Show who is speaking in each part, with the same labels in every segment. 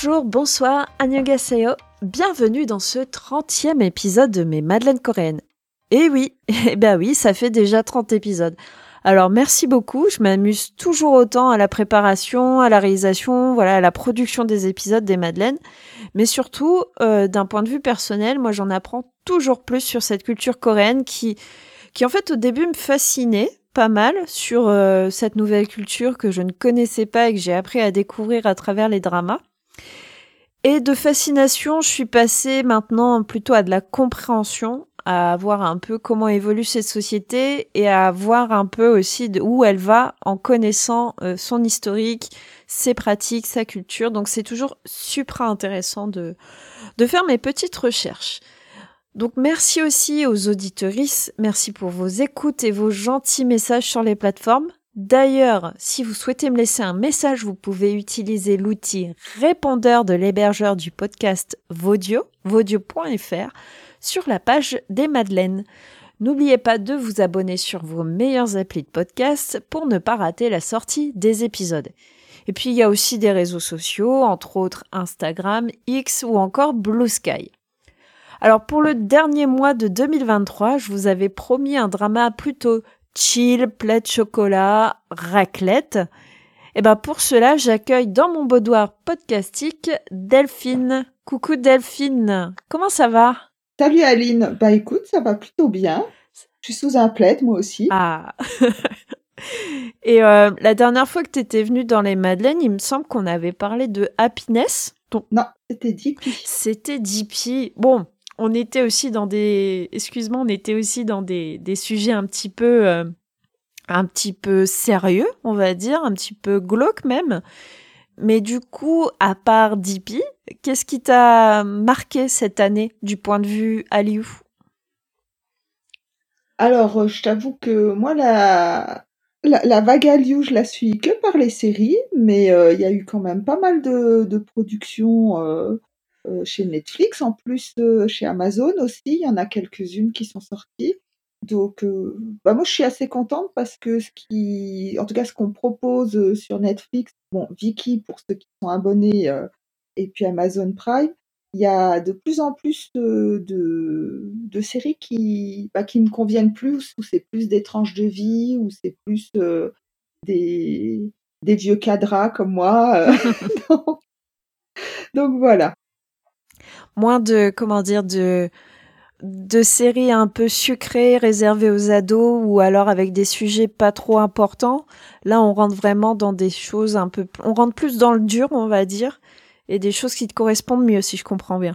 Speaker 1: Bonjour, bonsoir, annyeonghaseyo. Bienvenue dans ce 30e épisode de mes Madeleines coréennes. Eh oui, eh ben oui, ça fait déjà 30 épisodes. Alors merci beaucoup, je m'amuse toujours autant à la préparation, à la réalisation, voilà, à la production des épisodes des Madeleines, mais surtout euh, d'un point de vue personnel, moi j'en apprends toujours plus sur cette culture coréenne qui, qui en fait au début me fascinait pas mal sur euh, cette nouvelle culture que je ne connaissais pas et que j'ai appris à découvrir à travers les dramas. Et de fascination, je suis passée maintenant plutôt à de la compréhension, à voir un peu comment évolue cette société et à voir un peu aussi où elle va en connaissant euh, son historique, ses pratiques, sa culture. Donc c'est toujours super intéressant de, de faire mes petites recherches. Donc merci aussi aux auditorices, merci pour vos écoutes et vos gentils messages sur les plateformes. D'ailleurs, si vous souhaitez me laisser un message, vous pouvez utiliser l'outil répondeur de l'hébergeur du podcast Vodio, vodio.fr, sur la page des Madeleines. N'oubliez pas de vous abonner sur vos meilleurs applis de podcast pour ne pas rater la sortie des épisodes. Et puis il y a aussi des réseaux sociaux, entre autres Instagram, X ou encore Blue Sky. Alors pour le dernier mois de 2023, je vous avais promis un drama plutôt chill, plaid chocolat, raclette. Et eh ben pour cela, j'accueille dans mon boudoir podcastique Delphine. Coucou Delphine, comment ça va?
Speaker 2: Salut Aline, bah écoute, ça va plutôt bien. Je suis sous un plaid moi aussi.
Speaker 1: Ah Et euh, la dernière fois que tu étais venue dans les Madeleines, il me semble qu'on avait parlé de happiness.
Speaker 2: Non, c'était Dippy.
Speaker 1: C'était Dippy. Bon, on était aussi dans des, sujets un petit peu, sérieux, on va dire, un petit peu glauque même. Mais du coup, à part Dippy, qu'est-ce qui t'a marqué cette année du point de vue Aliou?
Speaker 2: Alors, euh, je t'avoue que moi, la, la, vague Aliou, je la suis que par les séries, mais euh, il y a eu quand même pas mal de, de productions euh, chez Netflix, en plus euh, chez Amazon aussi, il y en a quelques-unes qui sont sorties. Donc, euh, bah moi, je suis assez contente parce que ce qui, en tout cas, ce qu'on propose sur Netflix, bon, Viki pour ceux qui sont abonnés, et puis Amazon Prime, il y a de plus en plus de, de, séries qui, bah, qui me conviennent plus, où c'est plus des tranches de vie, où c'est plus des, des vieux cadras comme moi. donc, voilà
Speaker 1: moins de comment dire de de séries un peu sucrées réservées aux ados ou alors avec des sujets pas trop importants. Là, on rentre vraiment dans des choses un peu, on rentre plus dans le dur, on va dire, et des choses qui te correspondent mieux, si je comprends bien.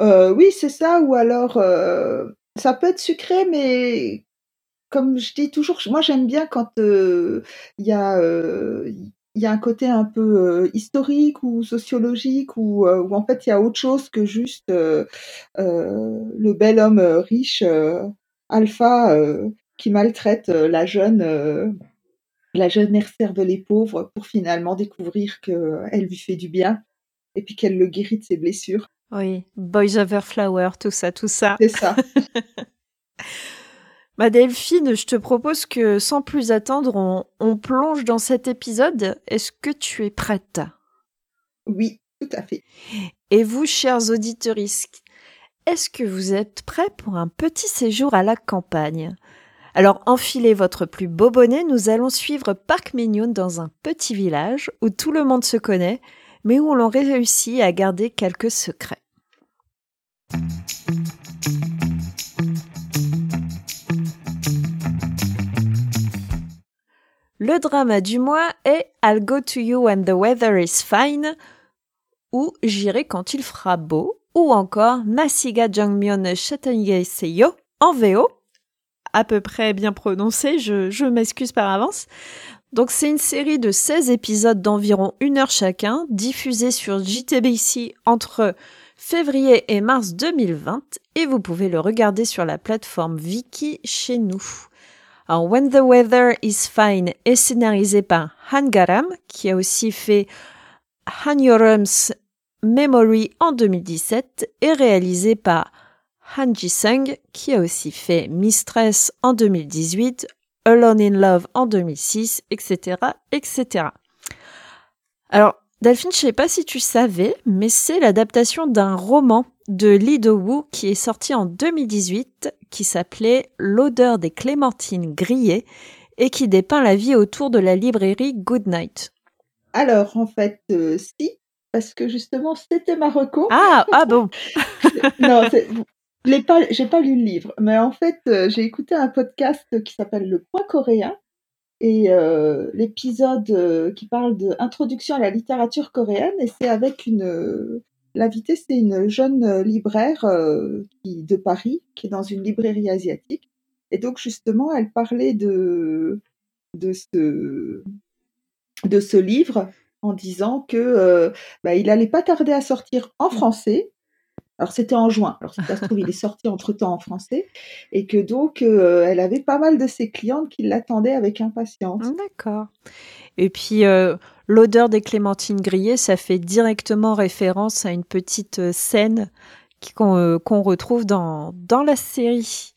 Speaker 2: Euh, oui, c'est ça. Ou alors, euh, ça peut être sucré, mais comme je dis toujours, moi j'aime bien quand euh, il y a il y a un côté un peu euh, historique ou sociologique ou euh, où en fait il y a autre chose que juste euh, le bel homme riche alpha qui maltraite la jeune la jeune mère de les pauvres pour finalement découvrir qu'elle lui fait du bien et puis qu'elle le guérit de ses blessures.
Speaker 1: Oui, Boys Over Flower, tout ça, tout ça.
Speaker 2: C'est ça.
Speaker 1: Ma Delphine, je te propose que sans plus attendre, on, plonge dans cet épisode. Est-ce que tu es prête?
Speaker 2: Oui, tout à fait.
Speaker 1: Et vous, chers auditeurs, est-ce que vous êtes prêts pour un petit séjour à la campagne? Alors enfilez votre plus beau bonnet, nous allons suivre Park Mignon dans un petit village où tout le monde se connaît, mais où l'on réussit à garder quelques secrets. Le drama du mois est I'll go to you when the weather is fine ou J'irai quand il fera beau ou encore Nasiga Jangmyeon Seyo en VO. À peu près bien prononcé, je, m'excuse par avance. Donc c'est une série de 16 épisodes d'environ une heure chacun, diffusés sur JTBC entre février et mars 2020 et vous pouvez le regarder sur la plateforme Viki chez nous. Alors, When the Weather is Fine est scénarisé par Han Garam, qui a aussi fait Han Yorum's Memory en 2017, et réalisé par Han Ji-sung, qui a aussi fait Mistress en 2018, Alone in Love en 2006, etc., etc. Alors, Delphine, je sais pas si tu savais, mais c'est l'adaptation d'un roman de Lee Do-woo qui est sorti en 2018, qui s'appelait L'odeur des clémentines grillées et qui dépeint la vie autour de la librairie Goodnight.
Speaker 2: Alors, en fait, euh, si, parce que justement, c'était ma reco.
Speaker 1: Ah, ah bon
Speaker 2: Non, je n'ai pas, j'ai pas lu le livre, mais en fait, euh, j'ai écouté un podcast qui s'appelle Le Point coréen, et euh, l'épisode qui parle de introduction à la littérature coréenne, et c'est avec une... L'invité, c'est une jeune libraire qui, de Paris, qui est dans une librairie asiatique. Et donc, justement, elle parlait de, de ce, de ce livre en disant que euh, bah, il allait pas tarder à sortir en français. Alors c'était en juin. Alors ça se trouve il est sorti entre temps en français et que donc euh, elle avait pas mal de ses clientes qui l'attendaient avec impatience.
Speaker 1: Ah, d'accord. Et puis euh, l'odeur des clémentines grillées, ça fait directement référence à une petite scène qu'on retrouve dans dans la série.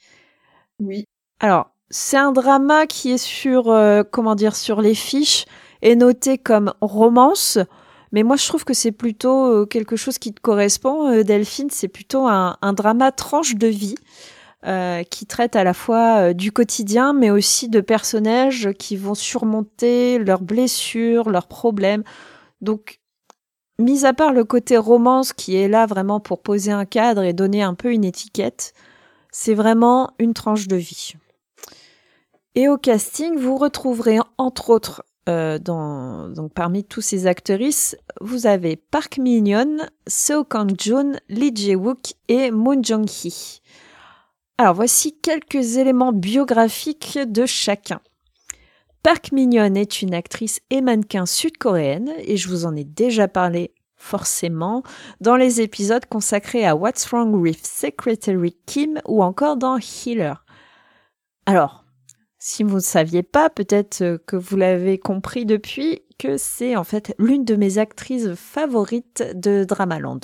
Speaker 2: Oui.
Speaker 1: Alors c'est un drama qui est sur comment dire sur les fiches est noté comme romance. Mais moi, je trouve que c'est plutôt euh, quelque chose qui te correspond, euh, Delphine. C'est plutôt un, drama tranche de vie euh, qui traite à la fois du quotidien, mais aussi de personnages qui vont surmonter leurs blessures, leurs problèmes. Donc, mis à part le côté romance qui est là vraiment pour poser un cadre et donner un peu une étiquette, c'est vraiment une tranche de vie. Et au casting, vous retrouverez entre autres euh, dans, donc parmi tous ces actrices, vous avez Park Min-yeon, Seo Kang-joon, Lee Jae-wook et Moon Jong-hee. Alors voici quelques éléments biographiques de chacun. Park Min-yeon est une actrice et mannequin sud-coréenne et je vous en ai déjà parlé forcément dans les épisodes consacrés à What's Wrong with Secretary Kim ou encore dans Healer. Alors, si vous ne saviez pas, peut-être euh, que vous l'avez compris depuis, que c'est en fait l'une de mes actrices favorites de Dramaland.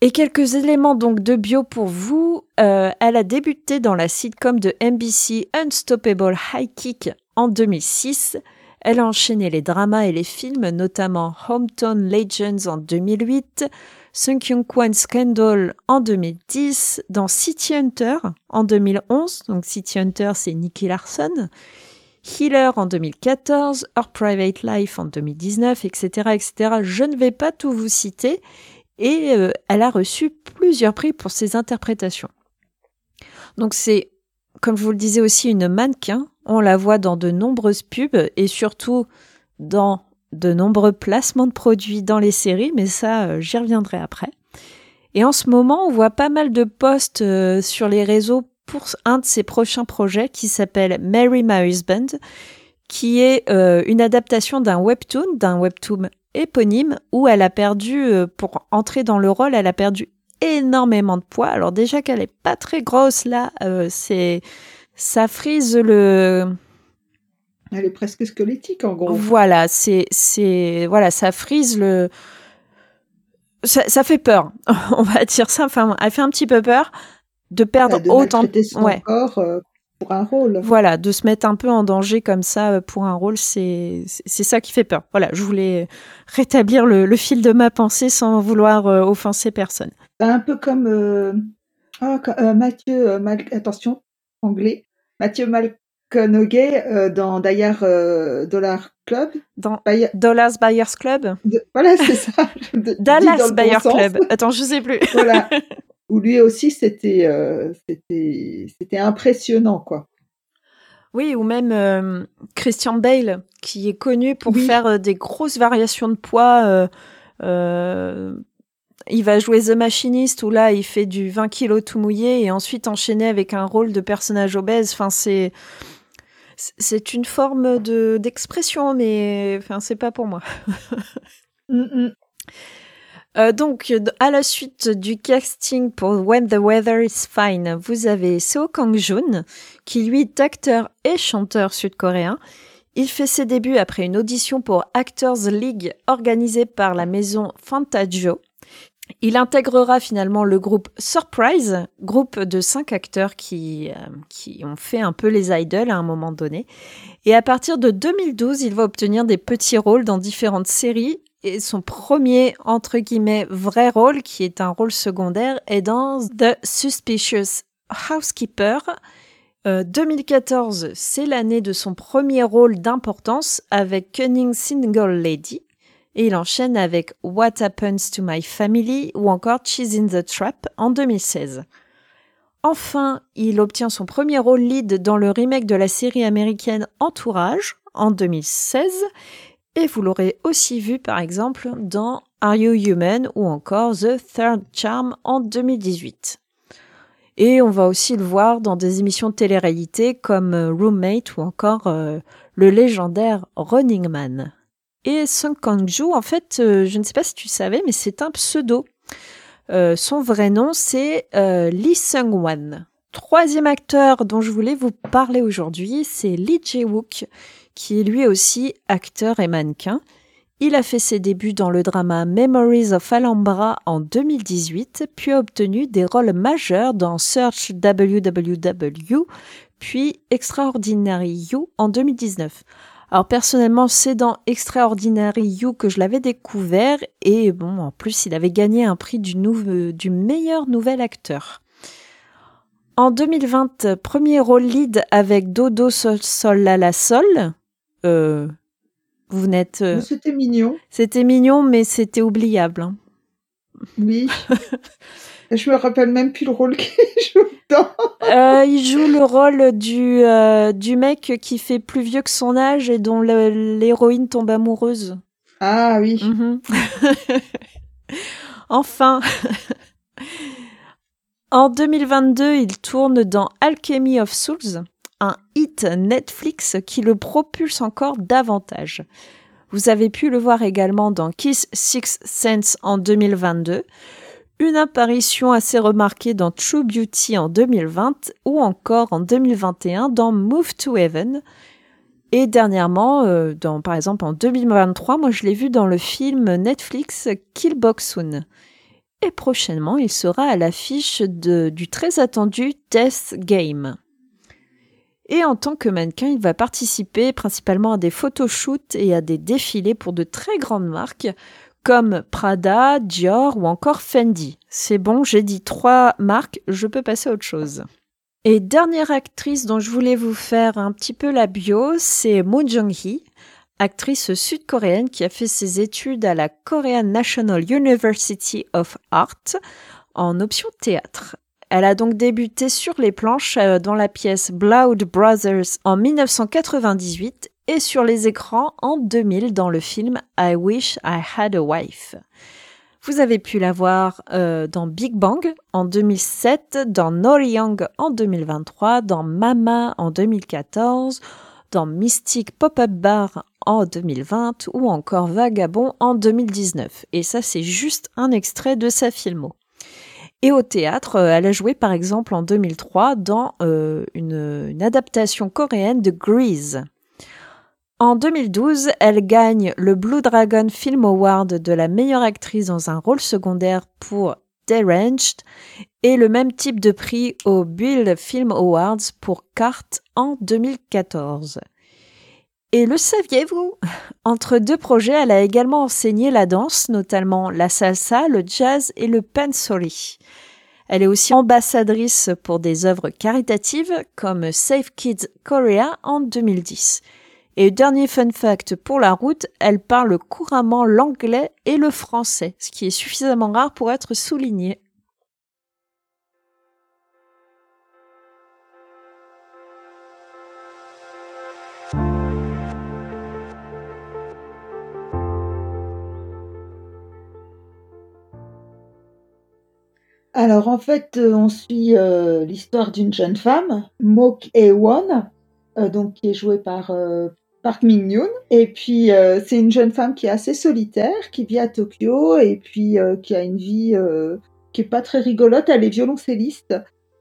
Speaker 1: Et quelques éléments donc de bio pour vous. Euh, elle a débuté dans la sitcom de NBC Unstoppable High Kick en 2006. Elle a enchaîné les dramas et les films, notamment Hometown Legends en 2008, Sung Kyung Kwan Scandal en 2010, dans City Hunter en 2011, donc City Hunter c'est Nicky Larson, Healer en 2014, Her Private Life en 2019, etc., etc. Je ne vais pas tout vous citer, et euh, elle a reçu plusieurs prix pour ses interprétations. Donc c'est, comme je vous le disais aussi, une mannequin. On la voit dans de nombreuses pubs et surtout dans de nombreux placements de produits dans les séries, mais ça, euh, j'y reviendrai après. Et en ce moment, on voit pas mal de posts euh, sur les réseaux pour un de ses prochains projets qui s'appelle Mary My Husband, qui est euh, une adaptation d'un webtoon, d'un webtoon éponyme, où elle a perdu, pour entrer dans le rôle, elle a perdu énormément de poids. Alors déjà qu'elle est pas très grosse là, ça frise le
Speaker 2: elle est presque squelettique en gros.
Speaker 1: Voilà, c'est c'est voilà, ça frise le ça, ça, fait peur, on va dire ça. Enfin, elle fait un petit peu peur de perdre autant
Speaker 2: de son ouais. corps euh, pour un rôle.
Speaker 1: Voilà, de se mettre un peu en danger comme ça euh, pour un rôle, c'est c'est ça qui fait peur. Voilà, je voulais rétablir le, le fil de ma pensée sans vouloir euh, offenser personne.
Speaker 2: Un peu comme oh, Mathieu, attention, anglais, Mathieu Mal McConaughey euh, dans euh, Dollar Club.
Speaker 1: Dans Dollars Buyers Club.
Speaker 2: voilà, c'est ça.
Speaker 1: Dallas Buyers Club. Attends, je sais plus.
Speaker 2: voilà. Où lui aussi, c'était euh, c'était c'était impressionnant, quoi.
Speaker 1: Oui, ou même Christian Bale, qui est connu pour faire des grosses variations de poids. il va jouer The Machinist, où là, il fait du 20 kilos tout mouillé, et ensuite enchaîner avec un rôle de personnage obèse. Enfin, c'est c'est une forme de d'expression, mais enfin, c'est pas pour moi. Mm, mm. Euh, donc, à la suite du casting pour When the Weather is Fine, vous avez Seo Kang-joon, qui lui est acteur et chanteur sud-coréen. Il fait ses débuts après une audition pour Actors League organisée par la maison Fantajo. Il intégrera finalement le groupe Surprise, groupe de cinq acteurs qui, euh, qui ont fait un peu les idols à un moment donné. Et à partir de 2012, il va obtenir des petits rôles dans différentes séries, et son premier, entre guillemets, vrai rôle, qui est un rôle secondaire, est dans The Suspicious Housekeeper. 2014, c'est l'année de son premier rôle d'importance avec Cunning Single Lady. Et il enchaîne avec What Happens to My Family ou encore Cheese in the Trap en 2016. Enfin, il obtient son premier rôle lead dans le remake de la série américaine Entourage en 2016. Et vous l'aurez aussi vu par exemple dans Are You Human ou encore The Third Charm en 2018. Et on va aussi le voir dans des émissions de télé-réalité comme Roommate ou encore euh, le légendaire Running Man. Et Sung Kang-ju, en fait, euh, je ne sais pas si tu savais, mais c'est un pseudo. Euh, son vrai nom, c'est euh, Lee Sung-wan. Troisième acteur dont je voulais vous parler aujourd'hui, c'est Lee Jae-wook, qui est lui aussi acteur et mannequin. Il a fait ses débuts dans le drama Memories of Alhambra en 2018, puis a obtenu des rôles majeurs dans Search WWW, puis Extraordinary You en 2019. Alors personnellement, c'est dans Extraordinary You que je l'avais découvert et bon, en plus, il avait gagné un prix du, du meilleur nouvel acteur. En 2020, premier rôle lead avec Dodo Sol Sol La La Sol. Euh, vous n'êtes. Euh,
Speaker 2: c'était mignon.
Speaker 1: C'était mignon, mais c'était oubliable. Hein.
Speaker 2: Oui. Je me rappelle même plus le rôle qu'il joue dedans.
Speaker 1: Euh, il joue le rôle du, euh, du mec qui fait plus vieux que son âge et dont l'héroïne tombe amoureuse.
Speaker 2: Ah oui.
Speaker 1: Mhm. enfin. en 2022, il tourne dans Alchemy of Souls, un hit Netflix qui le propulse encore davantage. Vous avez pu le voir également dans Kiss Six Sense en 2022 une apparition assez remarquée dans True Beauty en 2020 ou encore en 2021 dans Move to Heaven. Et dernièrement, euh, dans, par exemple en 2023, moi je l'ai vu dans le film Netflix Kill Soon. Et prochainement, il sera à l'affiche du très attendu Death Game. Et en tant que mannequin, il va participer principalement à des photoshoots et à des défilés pour de très grandes marques comme Prada, Dior ou encore Fendi. C'est bon, j'ai dit trois marques, je peux passer à autre chose. Et dernière actrice dont je voulais vous faire un petit peu la bio, c'est Moon Jung-hee, actrice sud-coréenne qui a fait ses études à la Korean National University of Art en option théâtre. Elle a donc débuté sur les planches euh, dans la pièce Blood Brothers en 1998 et sur les écrans en 2000 dans le film I Wish I Had a Wife. Vous avez pu la voir euh, dans Big Bang en 2007, dans Nori Young en 2023, dans Mama en 2014, dans Mystic Pop-Up Bar en 2020 ou encore Vagabond en 2019. Et ça, c'est juste un extrait de sa filmo. Et au théâtre, euh, elle a joué par exemple en 2003 dans euh, une, une adaptation coréenne de Grease. En 2012, elle gagne le Blue Dragon Film Award de la meilleure actrice dans un rôle secondaire pour Deranged et le même type de prix au Bill Film Awards pour Cart en 2014. Et le saviez-vous? Entre deux projets, elle a également enseigné la danse, notamment la salsa, le jazz et le pansori. Elle est aussi ambassadrice pour des œuvres caritatives comme Save Kids Korea en 2010. Et dernier fun fact pour la route, elle parle couramment l'anglais et le français, ce qui est suffisamment rare pour être souligné.
Speaker 2: Alors en fait, euh, on suit euh, l'histoire d'une jeune femme, Mok Ewon, euh, donc qui est jouée par Park Min-yoon. Et puis, euh, c'est une jeune femme qui est assez solitaire, qui vit à Tokyo et puis euh, qui a une vie euh, qui est pas très rigolote. Elle est violoncelliste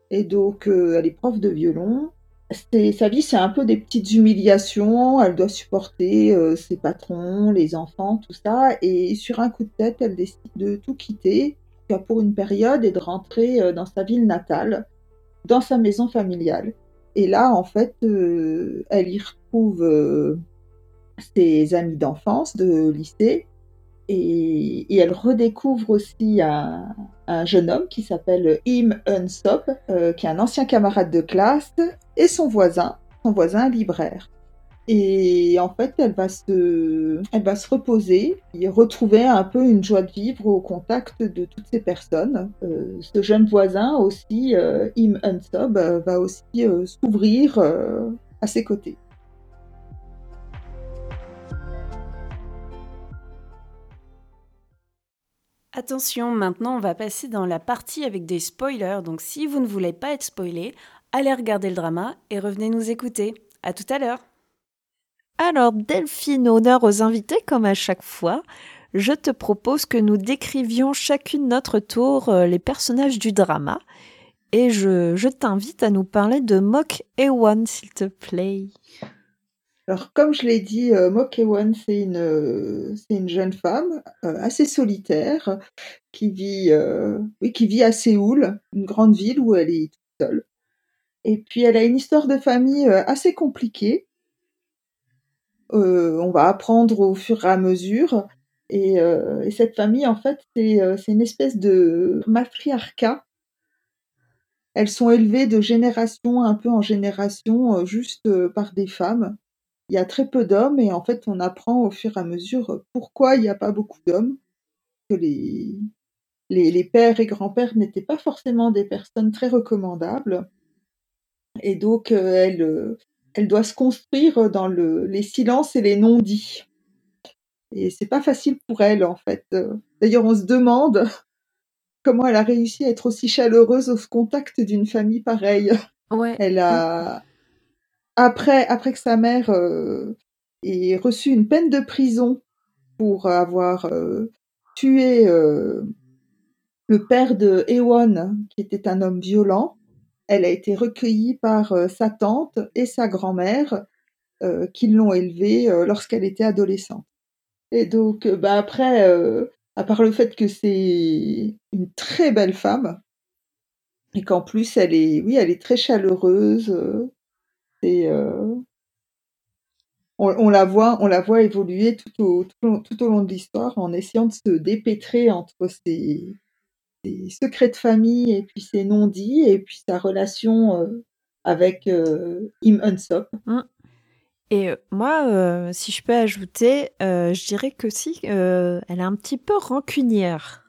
Speaker 2: et donc elle est prof de violon. Sa vie, c'est un peu des petites humiliations. Elle doit supporter ses patrons, les enfants, tout ça. Et sur un coup de tête, elle décide de tout quitter pour une période et de rentrer dans sa ville natale, dans sa maison familiale. Et là, en fait, elle y retrouve euh, ses amis d'enfance, de lycée, Et, elle redécouvre aussi un, jeune homme qui s'appelle Im Unsop, euh, qui est un ancien camarade de classe, et son voisin, son voisin libraire. Et en fait, elle va se, elle va se reposer et retrouver un peu une joie de vivre au contact de toutes ces personnes. Euh, ce jeune voisin aussi, Im Unsop, va aussi s'ouvrir à ses côtés.
Speaker 1: Attention, maintenant on va passer dans la partie avec des spoilers, donc si vous ne voulez pas être spoilé, allez regarder le drama et revenez nous écouter. À tout à l'heure. Alors Delphine, honneur aux invités comme à chaque fois, je te propose que nous décrivions chacune notre tour euh, les personnages du drama. Et je, t'invite à nous parler de Mok Ewan, s'il te plaît.
Speaker 2: Alors, comme je l'ai dit, euh, Mokewan, c'est une, euh, une jeune femme euh, assez solitaire qui vit, qui vit à Séoul, une grande ville où elle est toute seule. Et puis, elle a une histoire de famille assez compliquée. on va apprendre au fur et à mesure. Et, et cette famille, en fait, c'est, c'est une espèce de matriarcat. Elles sont élevées de génération un peu en génération juste par des femmes il y a très peu d'hommes et en fait, on apprend au fur et à mesure pourquoi il n'y a pas beaucoup d'hommes, que les, les, pères et grands-pères n'étaient pas forcément des personnes très recommandables. Et donc, euh, elle, euh, elle doit se construire dans le, les silences et les non-dits. Et c'est pas facile pour elle, en fait. D'ailleurs, on se demande comment elle a réussi à être aussi chaleureuse au contact d'une famille pareille.
Speaker 1: Ouais.
Speaker 2: Elle a, après, après que sa mère euh, ait reçu une peine de prison pour avoir euh, tué euh, le père de Ewan, qui était un homme violent, elle a été recueillie par sa tante et sa grand-mère qui l'ont élevée lorsqu'elle était adolescente. Et donc, bah après, à part le fait que c'est une très belle femme, et qu'en plus elle est, oui, elle est très chaleureuse, euh, on, la voit, on la voit évoluer tout au, tout, au long de l'histoire en essayant de se dépêtrer entre ses, secrets de famille et puis ses non-dits et puis sa relation euh, avec euh, Im Unsop.
Speaker 1: Mmh. Et moi, si je peux ajouter, je dirais que si, elle est un petit peu rancunière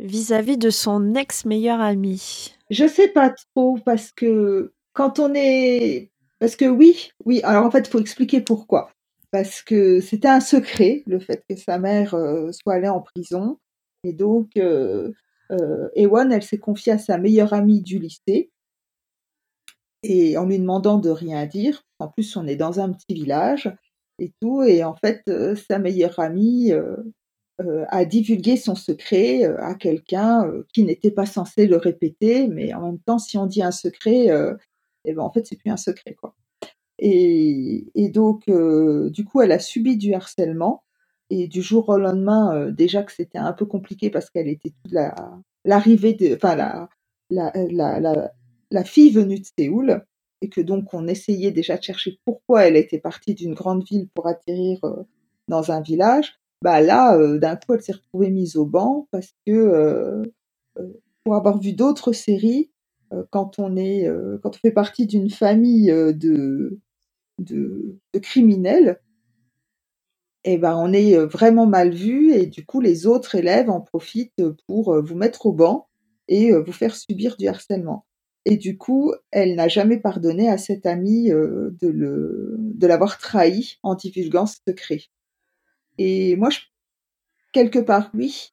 Speaker 1: vis-à-vis -vis de son ex-meilleur ami.
Speaker 2: Je sais pas trop parce que quand on est parce que oui, oui, alors en fait, il faut expliquer pourquoi. Parce que c'était un secret, le fait que sa mère euh, soit allée en prison. Et donc, euh, euh, Ewan, elle s'est confiée à sa meilleure amie du lycée. Et en lui demandant de rien dire. En plus, on est dans un petit village et tout. Et en fait, sa meilleure amie a divulgué son secret à quelqu'un qui n'était pas censé le répéter. Mais en même temps, si on dit un secret, et ben en fait c'est plus un secret quoi. Et, et donc euh, du coup elle a subi du harcèlement et du jour au lendemain euh, déjà que c'était un peu compliqué parce qu'elle était toute la l'arrivée de enfin la la, la la, fille venue de Séoul et que donc on essayait déjà de chercher pourquoi elle était partie d'une grande ville pour atterrir euh, dans un village. Bah là, d'un coup, elle s'est retrouvée mise au banc parce que pour avoir vu d'autres séries, quand on est, euh, quand on fait partie d'une famille euh, de, de, criminels, eh ben, on est vraiment mal vu et du coup, les autres élèves en profitent pour vous mettre au banc et vous faire subir du harcèlement. Et du coup, elle n'a jamais pardonné à cette amie de, le, de l'avoir trahi en divulguant ce secret. Et moi, quelque part, oui,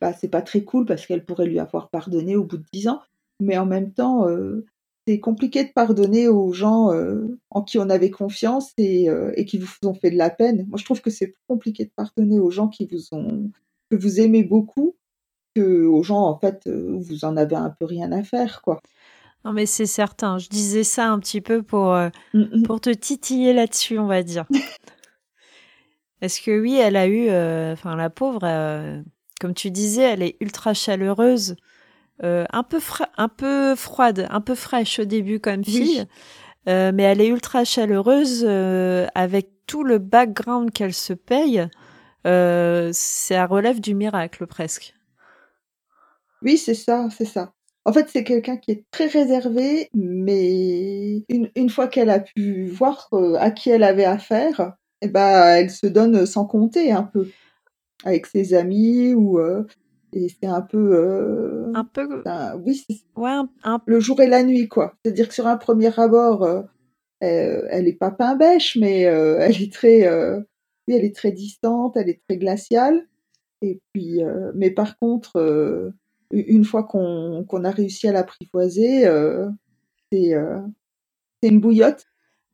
Speaker 2: bah, c'est pas très cool parce qu'elle pourrait lui avoir pardonné au bout de dix ans, mais en même temps, euh, c'est compliqué de pardonner aux gens euh, en qui on avait confiance et, euh, et, qui vous ont fait de la peine. Moi, je trouve que c'est plus compliqué de pardonner aux gens qui vous ont que vous aimez beaucoup que aux gens en fait où vous en avez un peu rien à faire, quoi.
Speaker 1: Non, mais c'est certain. Je disais ça un petit peu pour mmh, mmh. pour te titiller là-dessus, on va dire. Est-ce que oui, elle a eu, enfin la pauvre, comme tu disais, elle est ultra chaleureuse. Euh, un peu un peu froide, un peu fraîche au début comme fille, euh, mais elle est ultra chaleureuse euh, avec tout le background qu'elle se paye. ça relève du miracle presque.
Speaker 2: Oui, c'est ça, c'est ça. En fait, c'est quelqu'un qui est très réservé, mais une, une fois qu'elle a pu voir à qui elle avait affaire, eh ben, elle se donne sans compter un peu avec ses amis ou euh, et c'est un peu euh,
Speaker 1: Un peu.
Speaker 2: un- oui c'est
Speaker 1: Ouais, un, un-
Speaker 2: le jour et la nuit quoi. C'est-à-dire que sur un premier abord, euh, elle est pas pain bêche, mais euh, elle est très oui elle est très distante, elle est très glaciale. Et puis mais par contre une fois qu'on a réussi à l'apprivoiser, c'est une bouillotte,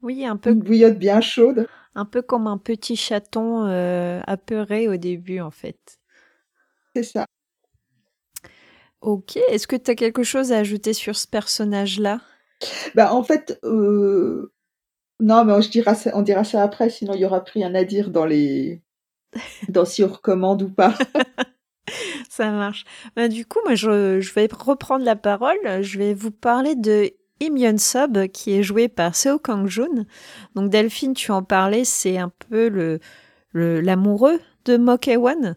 Speaker 1: oui, un peu,
Speaker 2: une bouillotte bien chaude.
Speaker 1: un peu comme un petit chaton apeuré au début, en fait.
Speaker 2: C'est ça.
Speaker 1: Ok, est-ce que tu as quelque chose à ajouter sur ce personnage-là?
Speaker 2: Bah, en fait, euh, non, mais on, je dira ça, on dira ça après, sinon il y aura plus rien à dire dans les, dans si on recommande ou pas.
Speaker 1: Ça marche. Bah, du coup, moi, je, je vais reprendre la parole. Je vais vous parler de Im Yeon Sub, qui est joué par Seo Kang-joon. Donc, Delphine, tu en parlais, c'est un peu le l'amoureux de Mo Kae-won.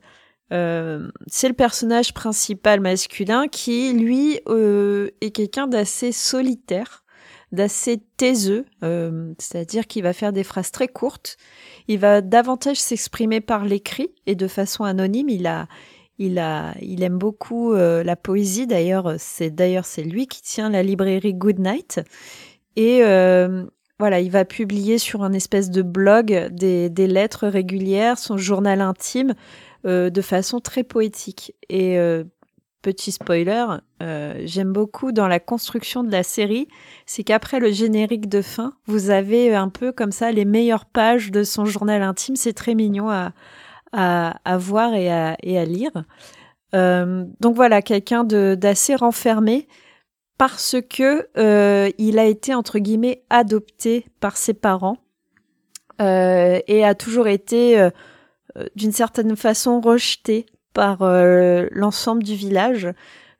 Speaker 1: Euh, c'est le personnage principal masculin qui, lui, euh, est quelqu'un d'assez solitaire, d'assez taiseux, euh, c'est-à-dire qu'il va faire des phrases très courtes. Il va davantage s'exprimer par l'écrit et de façon anonyme. Il a il a, il aime beaucoup euh, la poésie. D'ailleurs, c'est d'ailleurs c'est lui qui tient la librairie Goodnight. Et euh, voilà, il va publier sur un espèce de blog des, des lettres régulières, son journal intime, de façon très poétique. Et euh, petit spoiler, euh, j'aime beaucoup dans la construction de la série, c'est qu'après le générique de fin, vous avez un peu comme ça les meilleures pages de son journal intime. C'est très mignon à, à, voir et à, lire. Euh, donc voilà, quelqu'un d'assez renfermé parce que euh, il a été entre guillemets adopté par ses parents euh, et a toujours été euh, euh, d'une certaine façon rejeté par euh, l'ensemble du village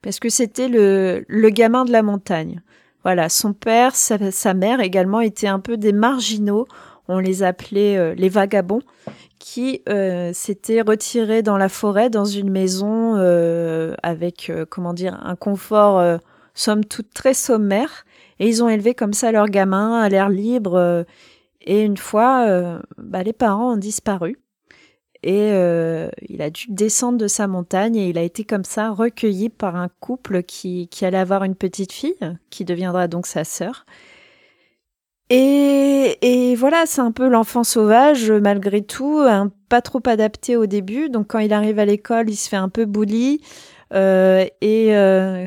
Speaker 1: parce que c'était le, le gamin de la montagne. Voilà, son père, sa, sa mère également étaient un peu des marginaux. On les appelait euh, les vagabonds qui euh, s'étaient retirés dans la forêt, dans une maison euh, avec, euh, comment dire, un confort, euh, somme toute, très sommaire. Et ils ont élevé comme ça leur gamin à l'air libre. euh, et une fois, euh, bah, les parents ont disparu. Et euh, il a dû descendre de sa montagne et il a été comme ça recueilli par un couple qui, qui allait avoir une petite fille, qui deviendra donc sa sœur. Et, et voilà, c'est un peu l'enfant sauvage, malgré tout, pas trop adapté au début. Donc quand il arrive à l'école, il se fait un peu bully euh, et euh,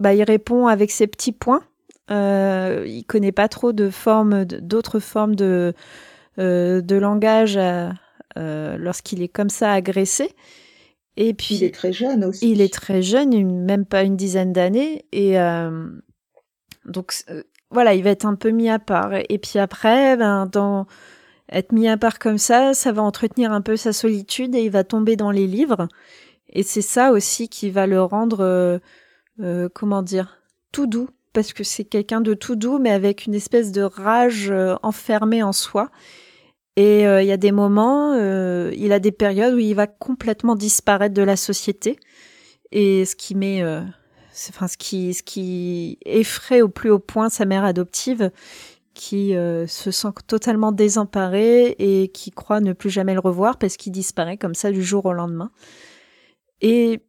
Speaker 1: bah, il répond avec ses petits points. Euh, il connaît pas trop de formes, d'autres formes de, de langage lorsqu'il est comme ça agressé. Et puis
Speaker 2: Il est très jeune aussi.
Speaker 1: il est très jeune, une- même pas une dizaine d'années, et euh, donc euh, voilà, il va être un peu mis à part. Et puis après, ben, dans être mis à part comme ça, ça va entretenir un peu sa solitude et il va tomber dans les livres. Et c'est ça aussi qui va le rendre, euh, euh, comment dire, tout doux, parce que c'est quelqu'un de tout doux, mais avec une espèce de rage euh, enfermée en soi. Et euh, il y a des moments, euh, il a des périodes où il va complètement disparaître de la société. Et ce qui met, euh, enfin, ce qui, ce qui effraie au plus haut point sa mère adoptive, qui euh, se sent totalement désemparée et qui croit ne plus jamais le revoir parce qu'il disparaît comme ça du jour au lendemain. Et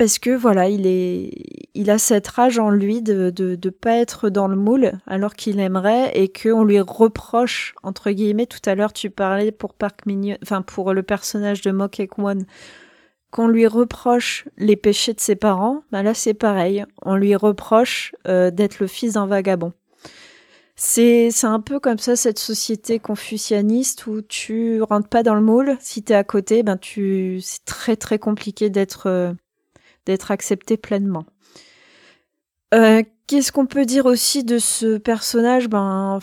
Speaker 1: parce que voilà, il est, il a cette rage en lui de de, de pas être dans le moule alors qu'il aimerait et qu'on lui reproche entre guillemets. Tout à l'heure, tu parlais pour Park Min, enfin pour le personnage de Mo Kek-won, qu'on lui reproche les péchés de ses parents. Bah là, c'est pareil. On lui reproche euh, d'être le fils d'un vagabond. C'est c'est un peu comme ça cette société confucianiste où tu rentres pas dans le moule. Si t'es à côté, ben tu c'est très très compliqué d'être euh, d'être accepté pleinement. Euh, Qu'est-ce qu'on peut dire aussi de ce personnage? Ben,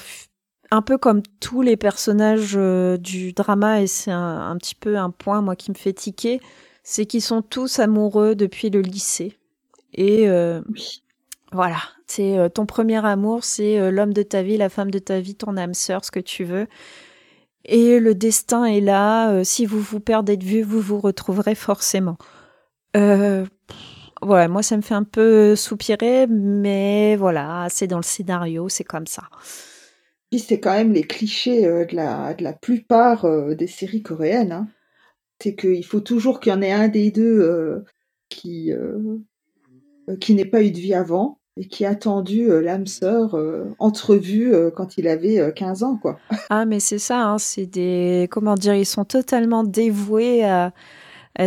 Speaker 1: un peu comme tous les personnages euh, du drama, et c'est un, un petit peu un point moi qui me fait tiquer, c'est qu'ils sont tous amoureux depuis le lycée. Et euh,
Speaker 2: Oui.
Speaker 1: voilà, c'est euh, ton premier amour, c'est l'homme de ta vie, la femme de ta vie, ton âme sœur, ce que tu veux. et le destin est là. si vous vous perdez de vue, vous vous retrouverez forcément. Euh, voilà, moi ça me fait un peu soupirer, mais voilà, c'est dans le scénario, c'est comme ça.
Speaker 2: Puis c'est quand même les clichés de, la, de la plupart des séries coréennes. Hein. C'est qu'il faut toujours qu'il y en ait un des deux qui, qui n'ait pas eu de vie avant et qui a attendu l'âme sœur entrevue quand il avait 15 ans, quoi.
Speaker 1: Ah, mais c'est ça, hein, c'est des. Comment dire, ils sont totalement dévoués à,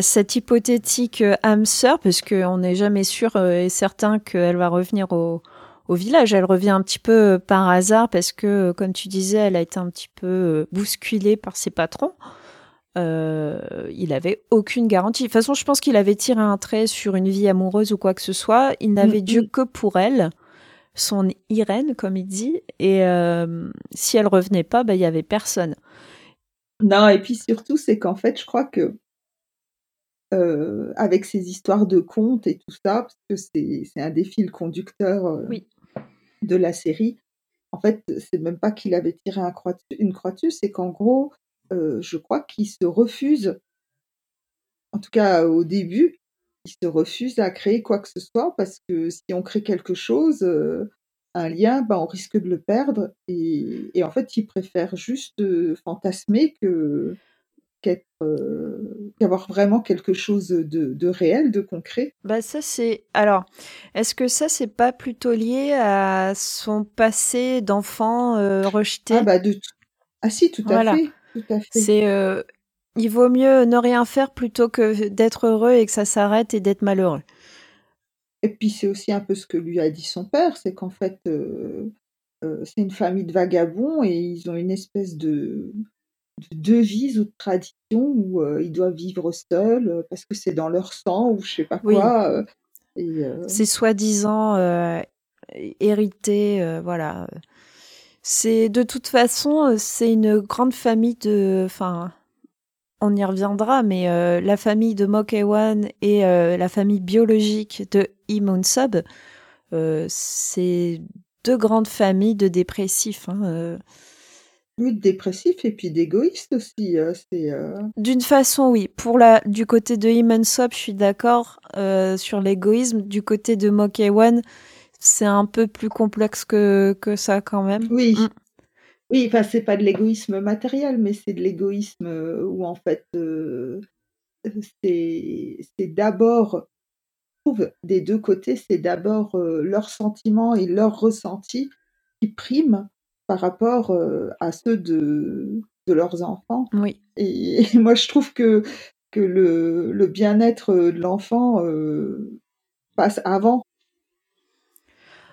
Speaker 1: cette hypothétique âme sœur, parce qu'on n'est jamais sûr et certain qu'elle va revenir au, au village. Elle revient un petit peu par hasard parce que, comme tu disais, elle a été un petit peu bousculée par ses patrons. Euh, il avait aucune garantie. De toute façon, je pense qu'il avait tiré un trait sur une vie amoureuse ou quoi que ce soit. Il n'avait Dieu que pour elle, son Irène, comme il dit. Et euh, si elle revenait pas, bah, il y avait personne.
Speaker 2: Non, et puis surtout, c'est qu'en fait, je crois que euh, avec ces histoires de contes et tout ça, parce que c'est un des fils conducteurs de la série, en fait, c'est même pas qu'il avait tiré un croix une croix dessus, c'est qu'en gros, euh, je crois qu'il se refuse, en tout cas au début, il se refuse à créer quoi que ce soit parce que si on crée quelque chose, euh, un lien, ben, on risque de le perdre. Et, en fait, il préfère juste euh, fantasmer que qu'avoir vraiment quelque chose de, réel, de concret.
Speaker 1: Bah ça c'est alors est-ce que ça c'est pas plutôt lié à son passé d'enfant rejeté?
Speaker 2: Ah bah de ah si tout à fait
Speaker 1: c'est euh, il vaut mieux ne rien faire plutôt que d'être heureux et que ça s'arrête et d'être malheureux.
Speaker 2: Et puis c'est aussi un peu ce que lui a dit son père, c'est qu'en fait euh, euh, c'est une famille de vagabonds et ils ont une espèce de, devise ou de tradition où ils doivent vivre seuls parce que c'est dans leur sang ou je sais pas quoi.
Speaker 1: C'est soi-disant hérité, voilà. C'est de toute façon, euh, c'est une grande famille de. Enfin, on y reviendra, mais euh, la famille de Mokewan et euh, la famille biologique de Imun Sub, c'est deux grandes familles de dépressifs. Hein,
Speaker 2: oui, de dépressifs et puis d'égoïstes aussi.
Speaker 1: D'une façon, oui. Pour la, du côté de Imun Sub, je suis d'accord sur l'égoïsme. Du côté de Mokewan, c'est un peu plus complexe que, que ça quand même.
Speaker 2: Oui. Mm. Oui, enfin, c'est pas de l'égoïsme matériel, mais c'est de l'égoïsme euh, où en fait, euh, c'est d'abord, des deux côtés, c'est d'abord euh, leurs sentiments et leurs ressentis qui priment par rapport à ceux de, de leurs enfants.
Speaker 1: Oui.
Speaker 2: Et, moi, je trouve que, que le, le bien-être de l'enfant passe avant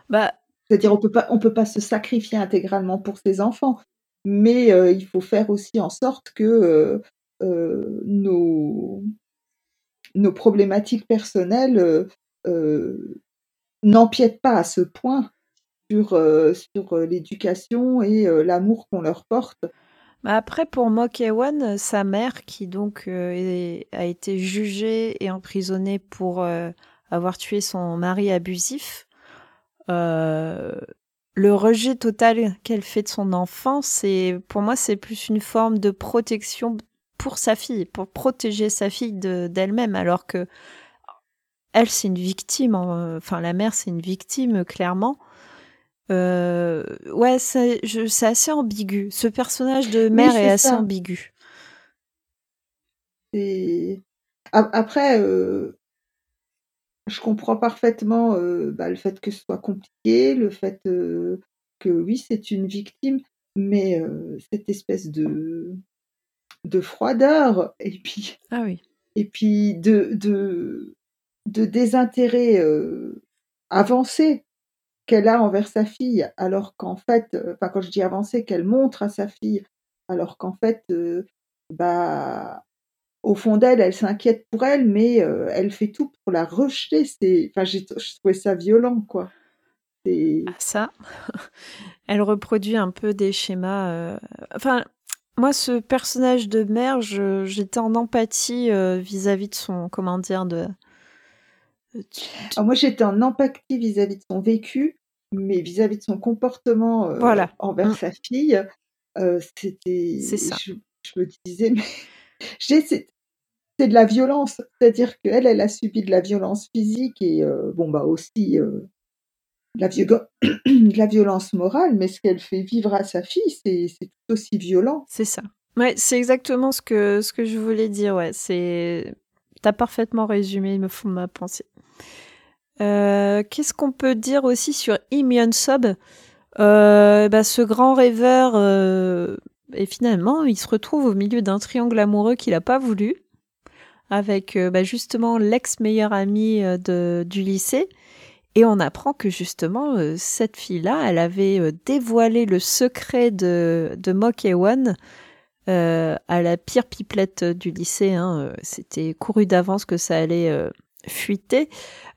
Speaker 1: bah,
Speaker 2: C'est-à-dire, on peut pas, on peut pas se sacrifier intégralement pour ses enfants, mais euh, il faut faire aussi en sorte que euh, euh, nos, nos problématiques personnelles n'empiètent pas à ce point sur, sur l'éducation et l'amour qu'on leur porte.
Speaker 1: Bah, après, pour Mokewan, sa mère, qui donc a été jugée et emprisonnée pour avoir tué son mari abusif, euh, le rejet total qu'elle fait de son enfant, c'est pour moi c'est plus une forme de protection pour sa fille, pour protéger sa fille d'elle-même, alors que elle c'est une victime, enfin la mère c'est une victime clairement. Euh, ouais, c'est assez ambigu. Ce personnage de mère est, assez ambigu.
Speaker 2: Après, euh, je comprends parfaitement bah, le fait que ce soit compliqué, le fait que oui, c'est une victime, mais cette espèce de, de froideur et puis,
Speaker 1: ah oui.
Speaker 2: et puis de, de, de désintérêt avancé qu'elle a envers sa fille, alors qu'en fait, enfin quand je dis avancé, qu'elle montre à sa fille, alors qu'en fait, bah au fond d'elle, elle s'inquiète pour elle, mais euh, elle fait tout pour la rejeter. C'est, enfin, j'ai trouvé ça violent, quoi.
Speaker 1: Ah, ça, elle reproduit un peu des schémas. Euh, enfin, moi, ce personnage de mère, j'étais en empathie euh, vis-à-vis de son, comment dire, de.
Speaker 2: Moi, j'étais en empathie vis-à-vis de son vécu, mais vis-à-vis de son comportement
Speaker 1: voilà.
Speaker 2: envers mm. sa fille, c'était.
Speaker 1: C'est ça.
Speaker 2: Je, je, me disais, mais c'est de la violence. C'est-à-dire qu'elle, elle a subi de la violence physique et bon, bah aussi la, la violence morale, mais ce qu'elle fait vivre à sa fille, c'est tout aussi violent.
Speaker 1: C'est ça. Ouais, c'est exactement ce que, ce que je voulais dire. Ouais, c'est. T'as parfaitement résumé me fond ma pensée. Euh, qu'est-ce qu'on peut dire aussi sur Imion Sub? Euh, bah, Ce grand rêveur, euh, et finalement, il se retrouve au milieu d'un triangle amoureux qu'il n'a pas voulu, avec bah, justement l'ex-meilleur ami du lycée. Et on apprend que justement, cette fille-là, elle avait dévoilé le secret de, de Mok Ewan à la pire pipelette du lycée. Hein. C'était couru d'avance que ça allait fuité,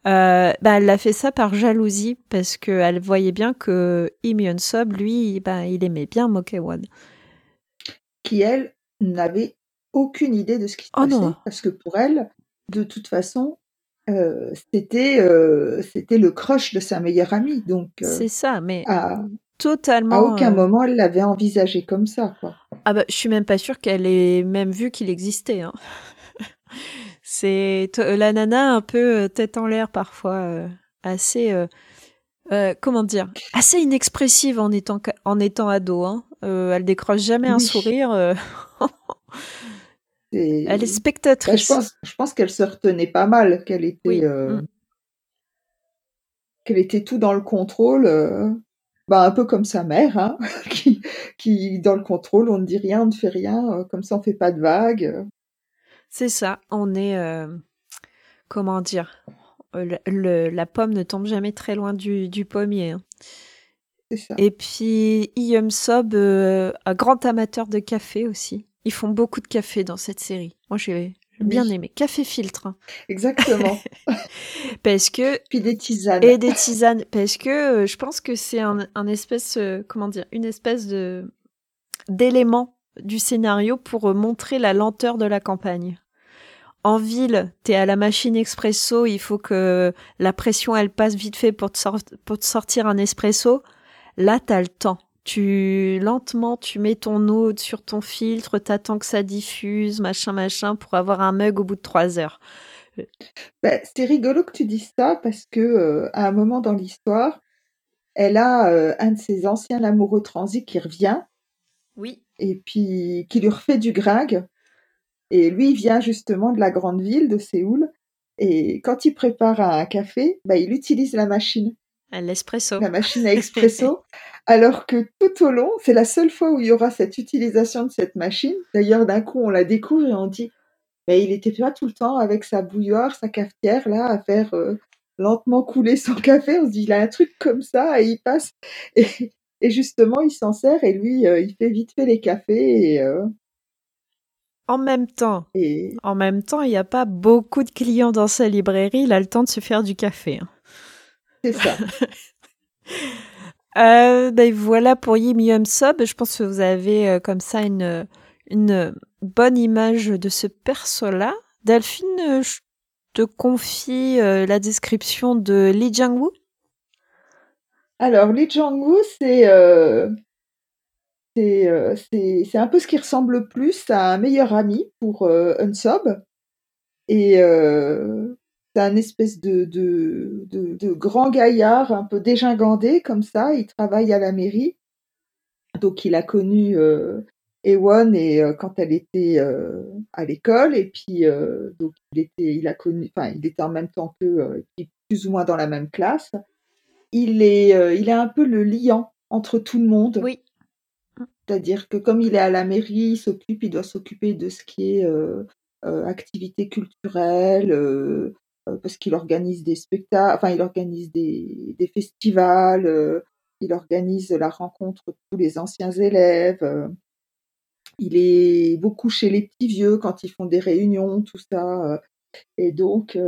Speaker 1: euh, bah, elle a fait ça par jalousie parce qu'elle voyait bien que Im Sub, lui, bah, il aimait bien Mokewan.
Speaker 2: Qui, elle, n'avait aucune idée de ce qui se oh passait. Parce que pour elle, de toute façon, euh, c'était euh, c'était le crush de sa meilleure amie. Donc
Speaker 1: c'est ça, mais totalement.
Speaker 2: À aucun moment elle l'avait envisagé comme ça, quoi.
Speaker 1: Ah bah, je suis même pas sûre qu'elle ait même vu qu'il existait. Hein. C'est la nana un peu euh, tête en l'air parfois, euh, assez euh, comment dire, assez inexpressive en étant en étant ado. Hein. elle décroche jamais un sourire. Elle est spectatrice.
Speaker 2: Bah, je pense, je pense qu'elle se retenait pas mal, qu'elle était, mm. qu'elle était tout dans le contrôle. Bah, un peu comme sa mère, hein, qui, qui dans le contrôle, on ne dit rien, on ne fait rien, comme ça on fait pas de vagues.
Speaker 1: C'est ça, on est, euh, comment dire, euh, le, la pomme ne tombe jamais très loin du, du pommier. Hein.
Speaker 2: Ça.
Speaker 1: Et puis, Iyum Sob, euh, un grand amateur de café aussi. Ils font beaucoup de café dans cette série. Moi, j'ai bien aimé. Café filtre. Hein.
Speaker 2: Exactement.
Speaker 1: parce que.
Speaker 2: Puis des tisanes.
Speaker 1: Et des tisanes. Parce que je pense que c'est un, un, espèce, comment dire, une espèce de d'élément du scénario pour euh, montrer la lenteur de la campagne. En ville, t'es à la machine expresso, il faut que la pression elle passe vite fait pour te, sortir un espresso. Là, t'as le temps. Tu lentement, tu mets ton eau sur ton filtre, t'attends que ça diffuse, machin, machin, pour avoir un mug au bout de trois heures.
Speaker 2: Bah, c'est rigolo que tu dises ça parce que euh, à un moment dans l'histoire, elle a euh, un de ses anciens amoureux transis qui revient.
Speaker 1: Oui
Speaker 2: et puis qui lui refait du gringue. Et lui, il vient justement de la grande ville de Séoul. Et quand il prépare un café, bah, il utilise la machine.
Speaker 1: L'espresso.
Speaker 2: La machine à expresso. alors que tout au long, c'est la seule fois où il y aura cette utilisation de cette machine. D'ailleurs, d'un coup, on la découvre et on dit, mais il était pas tout le temps avec sa bouilloire, sa cafetière, là, à faire euh, lentement couler son café. On se dit, il a un truc comme ça et il passe. Et, et justement, il s'en sert et lui, euh, il fait vite fait les cafés. Et, euh,
Speaker 1: En même temps, et... en même temps, il n'y a pas beaucoup de clients dans sa librairie. Il a le temps de se faire du café. Hein.
Speaker 2: C'est ça.
Speaker 1: euh, ben voilà pour Yim Yum Sub. Je pense que vous avez comme ça une, une bonne image de ce perso-là. Delphine, je te confie la description de Lee Jang-woo.
Speaker 2: Alors, Lee Jong-woo, euh, euh, c'est un peu ce qui ressemble le plus à un meilleur ami pour euh, Unsob. Et c'est un espèce de, de, de, grand gaillard un peu dégingandé comme ça. Il travaille à la mairie. Donc, il a connu Ewan et quand elle était à l'école et puis donc il était il a connu il était en même temps que plus ou moins dans la même classe il est, euh, il est un peu le liant entre tout le monde.
Speaker 1: Oui.
Speaker 2: C'est-à-dire que comme il est à la mairie, il s'occupe, il doit s'occuper de ce qui est euh, euh, activité culturelle, parce qu'il organise des spectacles, enfin il organise des, des festivals, il organise la rencontre de tous les anciens élèves. il est beaucoup chez les petits vieux quand ils font des réunions, tout ça. et donc,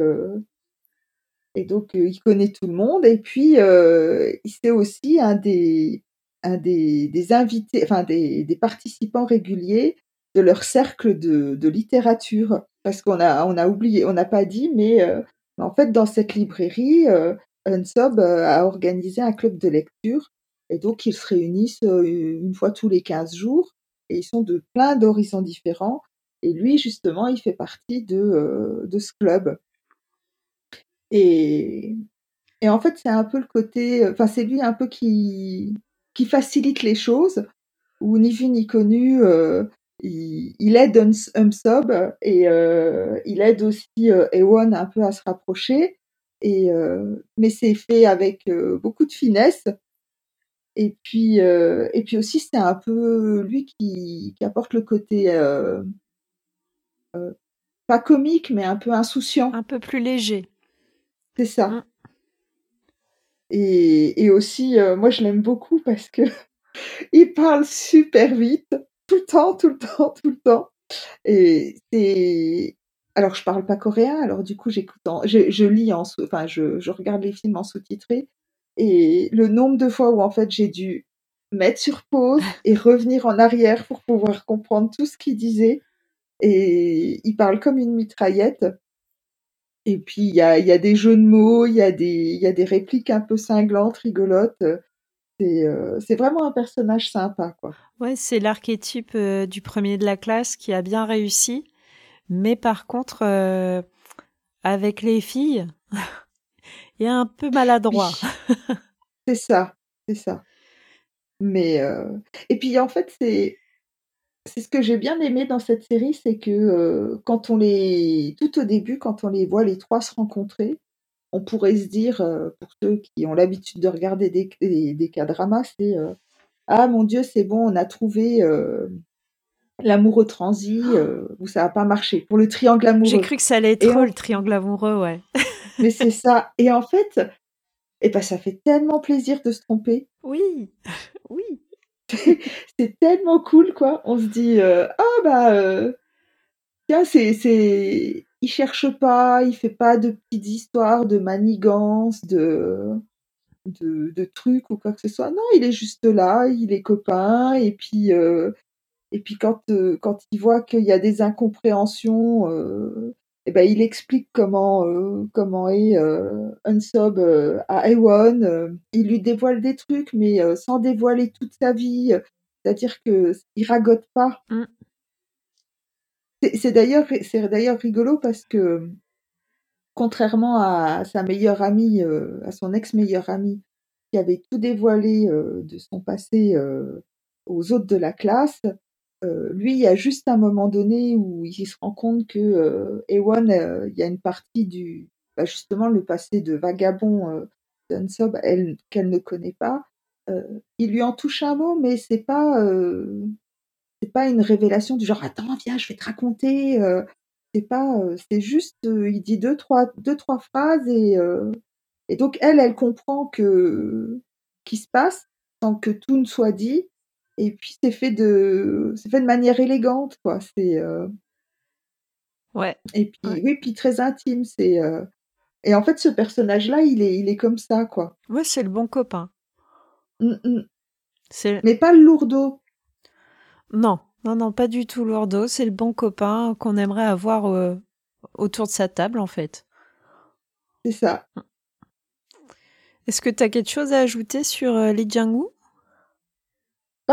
Speaker 2: et donc, euh, il connaît tout le monde. Et puis, euh, c'est aussi un des, un des, des invités, enfin, des, des, participants réguliers de leur cercle de, de littérature. Parce qu'on a, on a oublié, on n'a pas dit, mais euh, en fait, dans cette librairie, euh, Unsob a organisé un club de lecture. Et donc, ils se réunissent une fois tous les 15 jours et ils sont de plein d'horizons différents. Et lui, justement, il fait partie de, de ce club. Et, et en fait, c'est un peu le côté, enfin, c'est lui un peu qui, qui facilite les choses, où ni vu ni connu, euh, il, aide Umsob et euh, il aide aussi euh, Ewan un peu à se rapprocher. Et, mais c'est fait avec beaucoup de finesse. Et puis, et puis aussi, c'est un peu lui qui, qui apporte le côté pas comique, mais un peu insouciant.
Speaker 1: Un peu plus léger.
Speaker 2: C'est ça. Mmh. Et, et aussi, moi, je l'aime beaucoup parce que il parle super vite, tout le temps, tout le temps, tout le temps. Et c'est. Alors, je parle pas coréen, alors du coup, j'écoute je, je, lis en. Enfin, je, je regarde les films en sous-titré. Et le nombre de fois où, en fait, j'ai dû mettre sur pause et revenir en arrière pour pouvoir comprendre tout ce qu'il disait. Et il parle comme une mitraillette. Et puis, il y a, y a, des jeux de mots, il y, a des, y a des répliques un peu cinglantes, rigolotes. Euh, c'est vraiment un personnage sympa, quoi.
Speaker 1: Ouais, c'est l'archétype euh, du premier de la classe qui a bien réussi, mais par contre, euh, avec les filles, il est un peu maladroit.
Speaker 2: c'est ça, c'est ça. Mais et puis en fait, c'est c'est ce que j'ai bien aimé dans cette série, c'est que quand on les tout au début, quand on les voit les trois se rencontrer, on pourrait se dire, euh, pour ceux qui ont l'habitude de regarder des, des, cas dramas, c'est euh, Ah mon Dieu, c'est bon, on a trouvé euh, l'amoureux transi où ça n'a pas marché. Pour le triangle amoureux.
Speaker 1: J'ai cru que ça allait être trop le triangle amoureux, ouais.
Speaker 2: Mais c'est ça. Et en fait, eh ben, ça fait tellement plaisir de se tromper.
Speaker 1: Oui, oui.
Speaker 2: c'est tellement cool, quoi. On se dit Ah bah, tiens, c'est il cherche pas, il fait pas de petites histoires de manigances, de, de, trucs ou quoi que ce soit. Non, il est juste là, il est copain, et puis, euh, et puis quand, euh, il voit qu'il y a des incompréhensions, euh, eh ben, il explique comment, comment est Unsob à Ewan. il lui dévoile des trucs, mais sans dévoiler toute sa vie. C'est-à-dire qu'il ragote pas. Mmh. C'est d'ailleurs c'est d'ailleurs rigolo parce que contrairement à sa meilleure amie, euh, à son ex-meilleure amie, qui avait tout dévoilé euh, de son passé euh, aux autres de la classe, lui, il y a juste un moment donné où il se rend compte que Ewan, il y a une partie du, bah, justement, le passé de vagabond d'Unsob, elle qu'elle ne connaît pas. il lui en touche un mot, mais c'est pas c'est pas une révélation du genre attends viens je vais te raconter euh, c'est pas euh, c'est juste euh, il dit deux trois deux trois phrases et et donc elle elle comprend que qui se passe sans que tout ne soit dit et puis c'est fait de c'est fait de manière élégante quoi c'est
Speaker 1: ouais
Speaker 2: et puis oui puis très intime c'est et en fait ce personnage là il est il est comme ça quoi
Speaker 1: ouais c'est le bon copain
Speaker 2: mmh, mmh. mais pas le lourdeau
Speaker 1: non, non, non, pas du tout lourdeau. C'est le bon copain qu'on aimerait avoir euh, autour de sa table, en fait.
Speaker 2: C'est ça.
Speaker 1: Est-ce que tu as quelque chose à ajouter sur euh, Li Jiangwu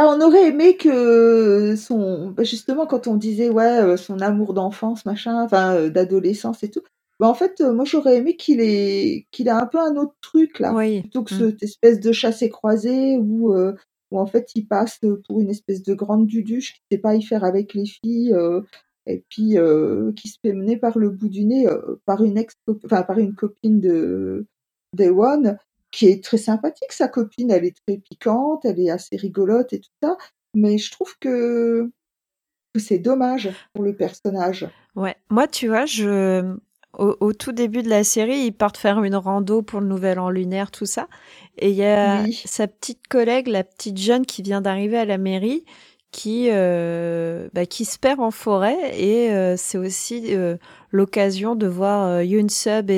Speaker 2: bah, on aurait aimé que son bah, justement quand on disait ouais euh, son amour d'enfance machin enfin d'adolescence et tout bah, en fait moi j'aurais aimé qu'il ait qu'il ait un peu un autre truc là plutôt que mmh. cette espèce de chassé croisé où où en fait il passe pour une espèce de grande duduche qui ne sait pas y faire avec les filles euh, et puis euh, qui se fait mener par le bout du nez euh, par une ex enfin par une copine de d'Ewan qui est très sympathique sa copine elle est très piquante elle est assez rigolote et tout ça mais je trouve que c'est dommage pour le personnage.
Speaker 1: Ouais, moi tu vois, je au, tout début de la série, ils partent faire une rando pour le nouvel an lunaire, tout ça. Et il y a sa petite collègue, la petite jeune qui vient d'arriver à la mairie, qui, euh, bah, qui se perd en forêt. Et euh, c'est aussi euh, l'occasion de voir Yoon Sub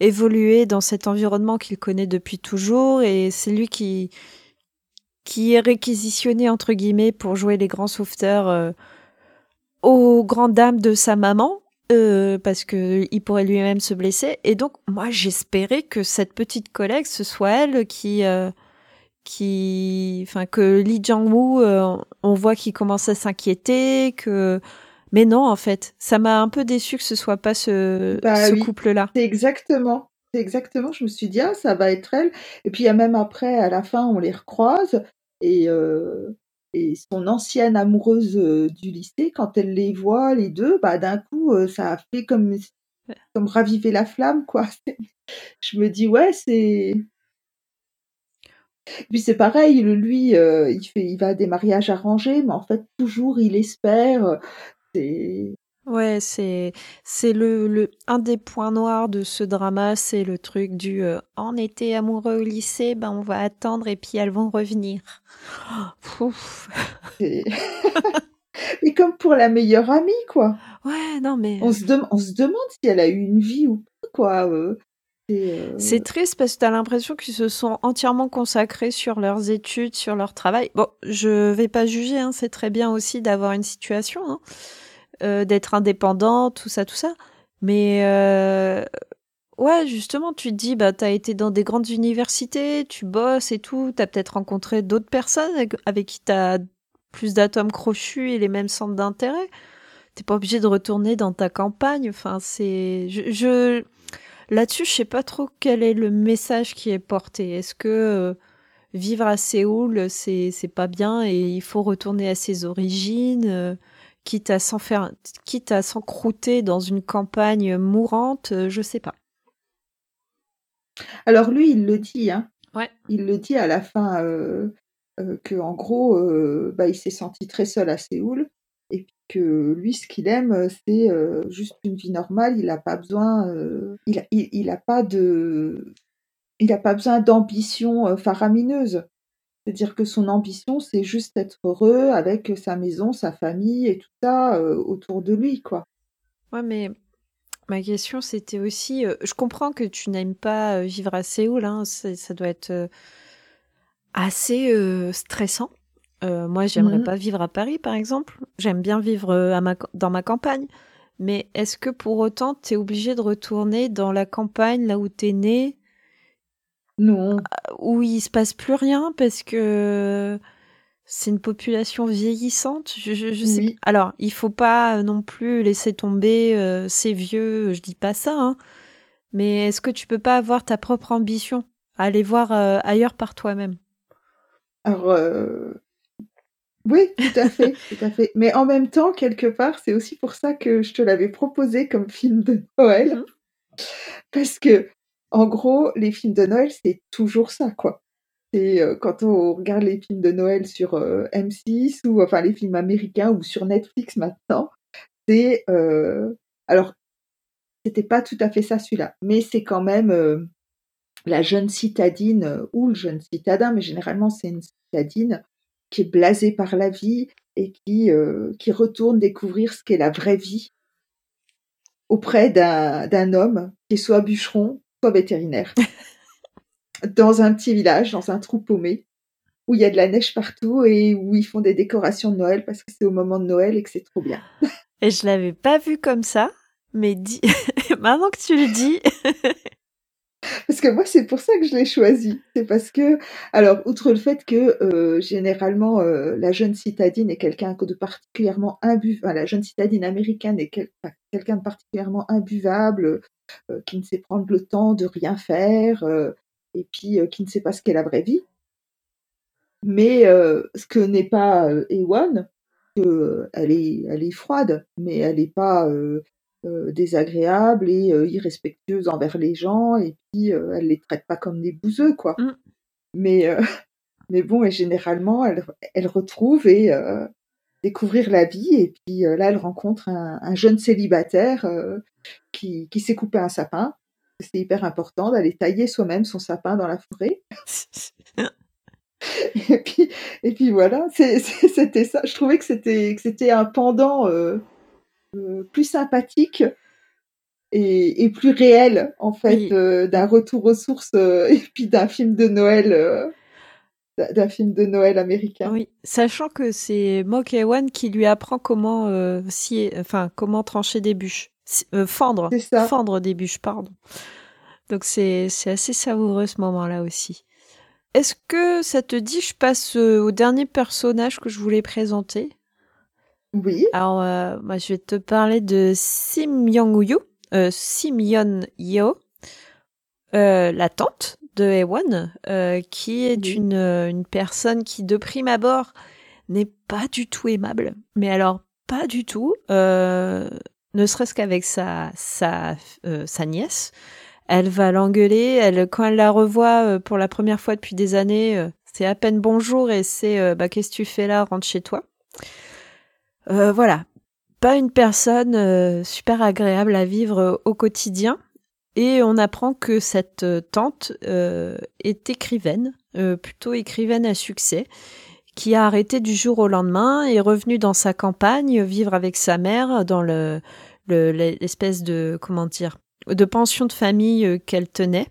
Speaker 1: évoluer dans cet environnement qu'il connaît depuis toujours. Et c'est lui qui, qui est réquisitionné, entre guillemets, pour jouer les grands sauveteurs aux grandes dames de sa maman euh, parce que il pourrait lui-même se blesser. Et donc, moi, j'espérais que cette petite collègue, ce soit elle qui euh, qui, enfin que Lee Jang-woo, euh, on voit qu'il commence à s'inquiéter, que mais non en fait, ça m'a un peu déçu que ce soit pas ce,
Speaker 2: Bah
Speaker 1: ce
Speaker 2: oui,
Speaker 1: couple-là.
Speaker 2: c'est exactement. C'est exactement. Je me suis dit, ah, ça va être elle. Et puis, même après, à la fin, on les recroise. Et, euh, et son ancienne amoureuse euh, du lycée, quand elle les voit, les deux, bah, d'un coup, euh, ça a fait comme, comme raviver la flamme, quoi. Je me dis, ouais, c'est. Puis c'est pareil, lui, euh, il fait, il va à des mariages arrangés, mais en fait, toujours, il espère. C'est.
Speaker 1: Ouais, c'est c'est le, le un des points noirs de ce drama, c'est le truc du euh, on était amoureux au lycée, ben on va attendre et puis elles vont revenir. Ouf.
Speaker 2: c'est- Mais comme pour la meilleure amie, quoi.
Speaker 1: Ouais, non mais
Speaker 2: On se, dem- on se demande si elle a eu une vie ou pas, quoi. euh. C'est, euh,
Speaker 1: c'est triste parce que t'as l'impression qu'ils se sont entièrement consacrés sur leurs études, sur leur travail. Bon, je vais pas juger, hein, c'est très bien aussi d'avoir une situation, hein, euh, d'être indépendant, tout ça, tout ça. Mais euh, ouais, justement, tu te dis, bah, t'as été dans des grandes universités, tu bosses et tout, t'as peut-être rencontré d'autres personnes avec, avec qui t'as plus d'atomes crochus et les mêmes centres d'intérêt. T'es pas obligé de retourner dans ta campagne. Enfin, c'est, je, là-dessus, je sais pas trop quel est le message qui est porté. Est-ce que euh, vivre à Séoul, c'est pas bien et il faut retourner à ses origines, quitte à quitte s'encrouter dans une campagne mourante, euh, je sais pas.
Speaker 2: Alors lui, il le dit, hein.
Speaker 1: Ouais.
Speaker 2: Il le dit à la fin euh, euh, que en gros, euh, bah, il s'est senti très seul à Séoul et puis que lui, ce qu'il aime, euh, c'est juste une vie normale. Il n'a pas besoin, il, a, il, il a pas de, il a pas besoin d'ambition faramineuse. C'est-à-dire que son ambition, c'est juste être heureux avec sa maison, sa famille et tout ça euh, autour de lui, quoi.
Speaker 1: Ouais, mais ma question c'était aussi, euh, je comprends que tu n'aimes pas euh, vivre à Séoul, hein, ça doit être euh, assez stressant. Moi, j'aimerais
Speaker 2: Mhm.
Speaker 1: pas vivre à Paris, par exemple. J'aime bien vivre à ma, dans ma campagne. Mais est-ce que pour autant, tu es obligé de retourner dans la campagne, là où tu es né,
Speaker 2: Non,
Speaker 1: où il se passe plus rien parce que c'est une population vieillissante. Je, je, je sais.
Speaker 2: Oui.
Speaker 1: Alors, il faut pas non plus laisser tomber euh, ces vieux. Je dis pas ça, hein. Mais est-ce que tu peux pas avoir ta propre ambition, aller voir euh, ailleurs par toi-même?
Speaker 2: Alors, euh, oui, tout à fait, tout à fait. Mais en même temps, quelque part, c'est aussi pour ça que je te l'avais proposé comme film de Noël.
Speaker 1: Mhm.
Speaker 2: Parce que, en gros, les films de Noël, c'est toujours ça, quoi. C'est euh, quand on regarde les films de Noël sur euh, M6 ou enfin les films américains ou sur Netflix maintenant, c'est euh, alors c'était pas tout à fait ça celui-là, mais c'est quand même euh, la jeune citadine ou le jeune citadin, mais généralement c'est une citadine qui est blasée par la vie et qui, qui retourne découvrir ce qu'est la vraie vie auprès d'un homme qui est soit bûcheron, soit vétérinaire, dans un petit village, dans un trou paumé, où il y a de la neige partout et où ils font des décorations de Noël parce que c'est au moment de Noël et que c'est trop bien.
Speaker 1: Et je l'avais pas vu comme ça, mais dis... maintenant que tu le dis,
Speaker 2: Parce que moi, c'est pour ça que je l'ai choisi. C'est parce que, alors, outre le fait que euh, généralement euh, la jeune citadine est quelqu'un de particulièrement imbuvable, enfin, la jeune citadine américaine est quel- enfin, quelqu'un de particulièrement imbuvable, qui ne sait prendre le temps de rien faire, euh, et puis euh, qui ne sait pas ce qu'est la vraie vie. Mais euh, ce que n'est pas euh, Ewan, que, euh, elle est, elle est froide, mais elle n'est pas euh, euh, désagréable et euh, irrespectueuse envers les gens, et puis euh, elle les traite pas comme des bouseux, quoi.
Speaker 1: Mm.
Speaker 2: Mais, euh, mais bon, et généralement, elle, elle retrouve et euh, découvrir la vie, et puis euh, là, elle rencontre un, un jeune célibataire euh, qui, qui s'est coupé un sapin. C'est hyper important d'aller tailler soi-même son sapin dans la forêt. Et puis, et puis voilà, c'était ça. Je trouvais que c'était que c'était un pendant euh, euh, plus sympathique et, et plus réel en fait
Speaker 1: Oui.
Speaker 2: euh, d'un retour aux sources et puis d'un film de Noël, d'un film de Noël américain.
Speaker 1: oui, sachant que c'est Mok Ewan qui lui apprend comment euh, scier- enfin comment trancher des bûches, euh, fendre,
Speaker 2: ça.
Speaker 1: fendre des bûches, pardon. Donc c'est assez savoureux ce moment-là aussi. est-ce que ça te dit, je passe au dernier personnage que je voulais présenter?
Speaker 2: Oui.
Speaker 1: Alors, moi, je vais te parler de Sim Yong-yu, Sim Yeon-yo, la tante de Ewan, qui est une, une personne qui, de prime abord, n'est pas du tout aimable. Mais alors, pas du tout. Euh, ne serait-ce qu'avec sa, sa, euh, sa nièce. Elle va l'engueuler. Elle, quand elle la revoit euh, pour la première fois depuis des années, c'est à peine bonjour et c'est bah, qu'est-ce que tu fais là Rentre chez toi. voilà. Pas une personne super agréable à vivre au quotidien. Et on apprend que cette tante est écrivaine, plutôt écrivaine à succès, qui a arrêté du jour au lendemain, est revenu dans sa campagne, vivre avec sa mère dans le l'espèce de comment de pension de famille euh, qu'elle tenait.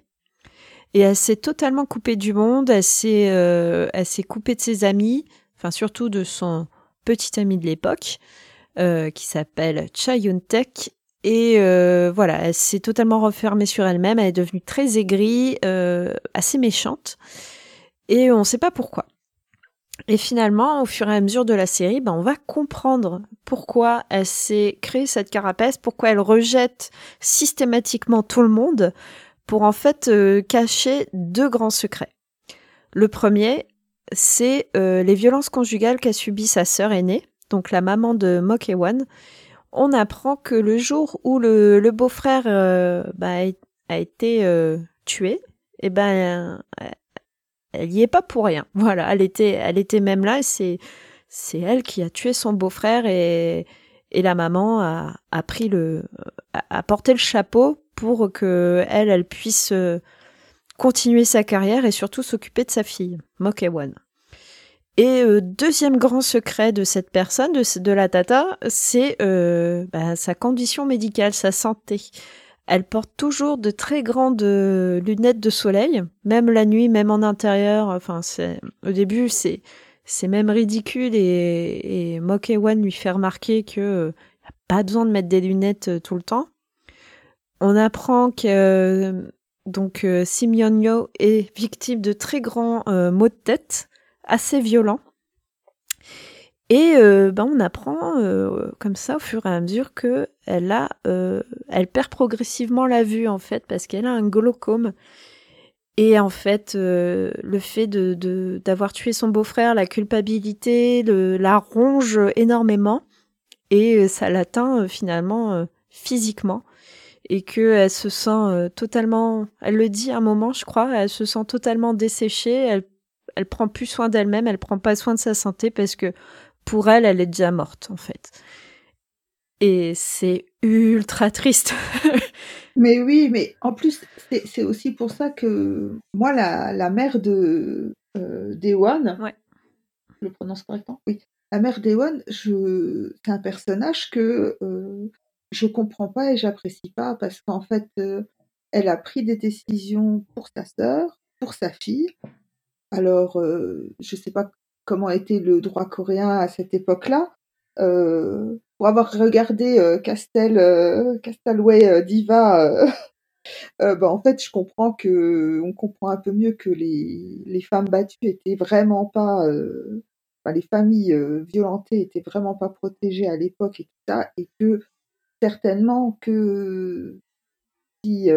Speaker 1: Et elle s'est totalement coupée du monde, elle s'est euh, elle s'est coupée de ses amis, enfin surtout de son petit ami de l'époque, euh, qui s'appelle Cha Yun-tek. Et voilà, elle s'est totalement refermée sur elle-même, elle est devenue très aigrie, assez méchante. Et on ne sait pas pourquoi. Et finalement, au fur et à mesure de la série, ben, on va comprendre pourquoi elle s'est créée cette carapace, pourquoi elle rejette systématiquement tout le monde pour en fait euh, cacher deux grands secrets. Le premier, c'est euh, les violences conjugales qu'a subies sa sœur aînée, donc la maman de Mokewan. On apprend que le jour où le, beau-frère euh, bah, a été tué, et eh ben elle y est pas pour rien. Voilà, elle était, elle était même là. C'est, c'est elle qui a tué son beau-frère et, et la maman a, a pris le, a porté le chapeau pour que elle, elle puisse euh, continuer sa carrière et surtout s'occuper de sa fille, Mokewan. Et euh, deuxième grand secret de cette personne, de, de la tata, c'est euh, bah, sa condition médicale, sa santé. Elle porte toujours de très grandes euh, lunettes de soleil, même la nuit, même en intérieur. Enfin, au début, c'est c'est même ridicule et, et Mokewan lui fait remarquer que euh, pas besoin de mettre des lunettes euh, tout le temps. On apprend que donc Yo est victime de très grands maux de tête, assez violents. Et euh, ben on apprend euh, comme ça au fur et à mesure que elle a, euh, elle perd progressivement la vue en fait parce qu'elle a un glaucome. Et en fait, le fait de d'avoir tué son beau-frère, la culpabilité, la ronge énormément et ça l'atteint finalement physiquement et que elle se sent totalement, elle le dit un moment, je crois, elle se sent totalement desséchée. Elle elle prend plus soin d'elle-même, elle prend pas soin de sa santé parce que pour elle, elle est déjà morte, en fait. Et c'est ultra triste.
Speaker 2: mais oui, mais en plus, c'est aussi pour ça que moi, la, mère de euh, Dewan,
Speaker 1: ouais.
Speaker 2: je le prononce correctement? Oui. La mère d'Ewan, je... c'est un personnage que euh, je comprends pas et j'apprécie pas parce qu'en fait, euh, elle a pris des décisions pour sa sœur, pour sa fille. Alors, euh, je sais pas comment était le droit coréen à cette époque-là. Euh, pour avoir regardé euh, Castel, euh, Castelway Diva, bah, en fait, je comprends que, on comprend un peu mieux que les, les femmes battues étaient vraiment pas, les familles violentées étaient vraiment pas protégées à l'époque et tout ça, et que certainement que si,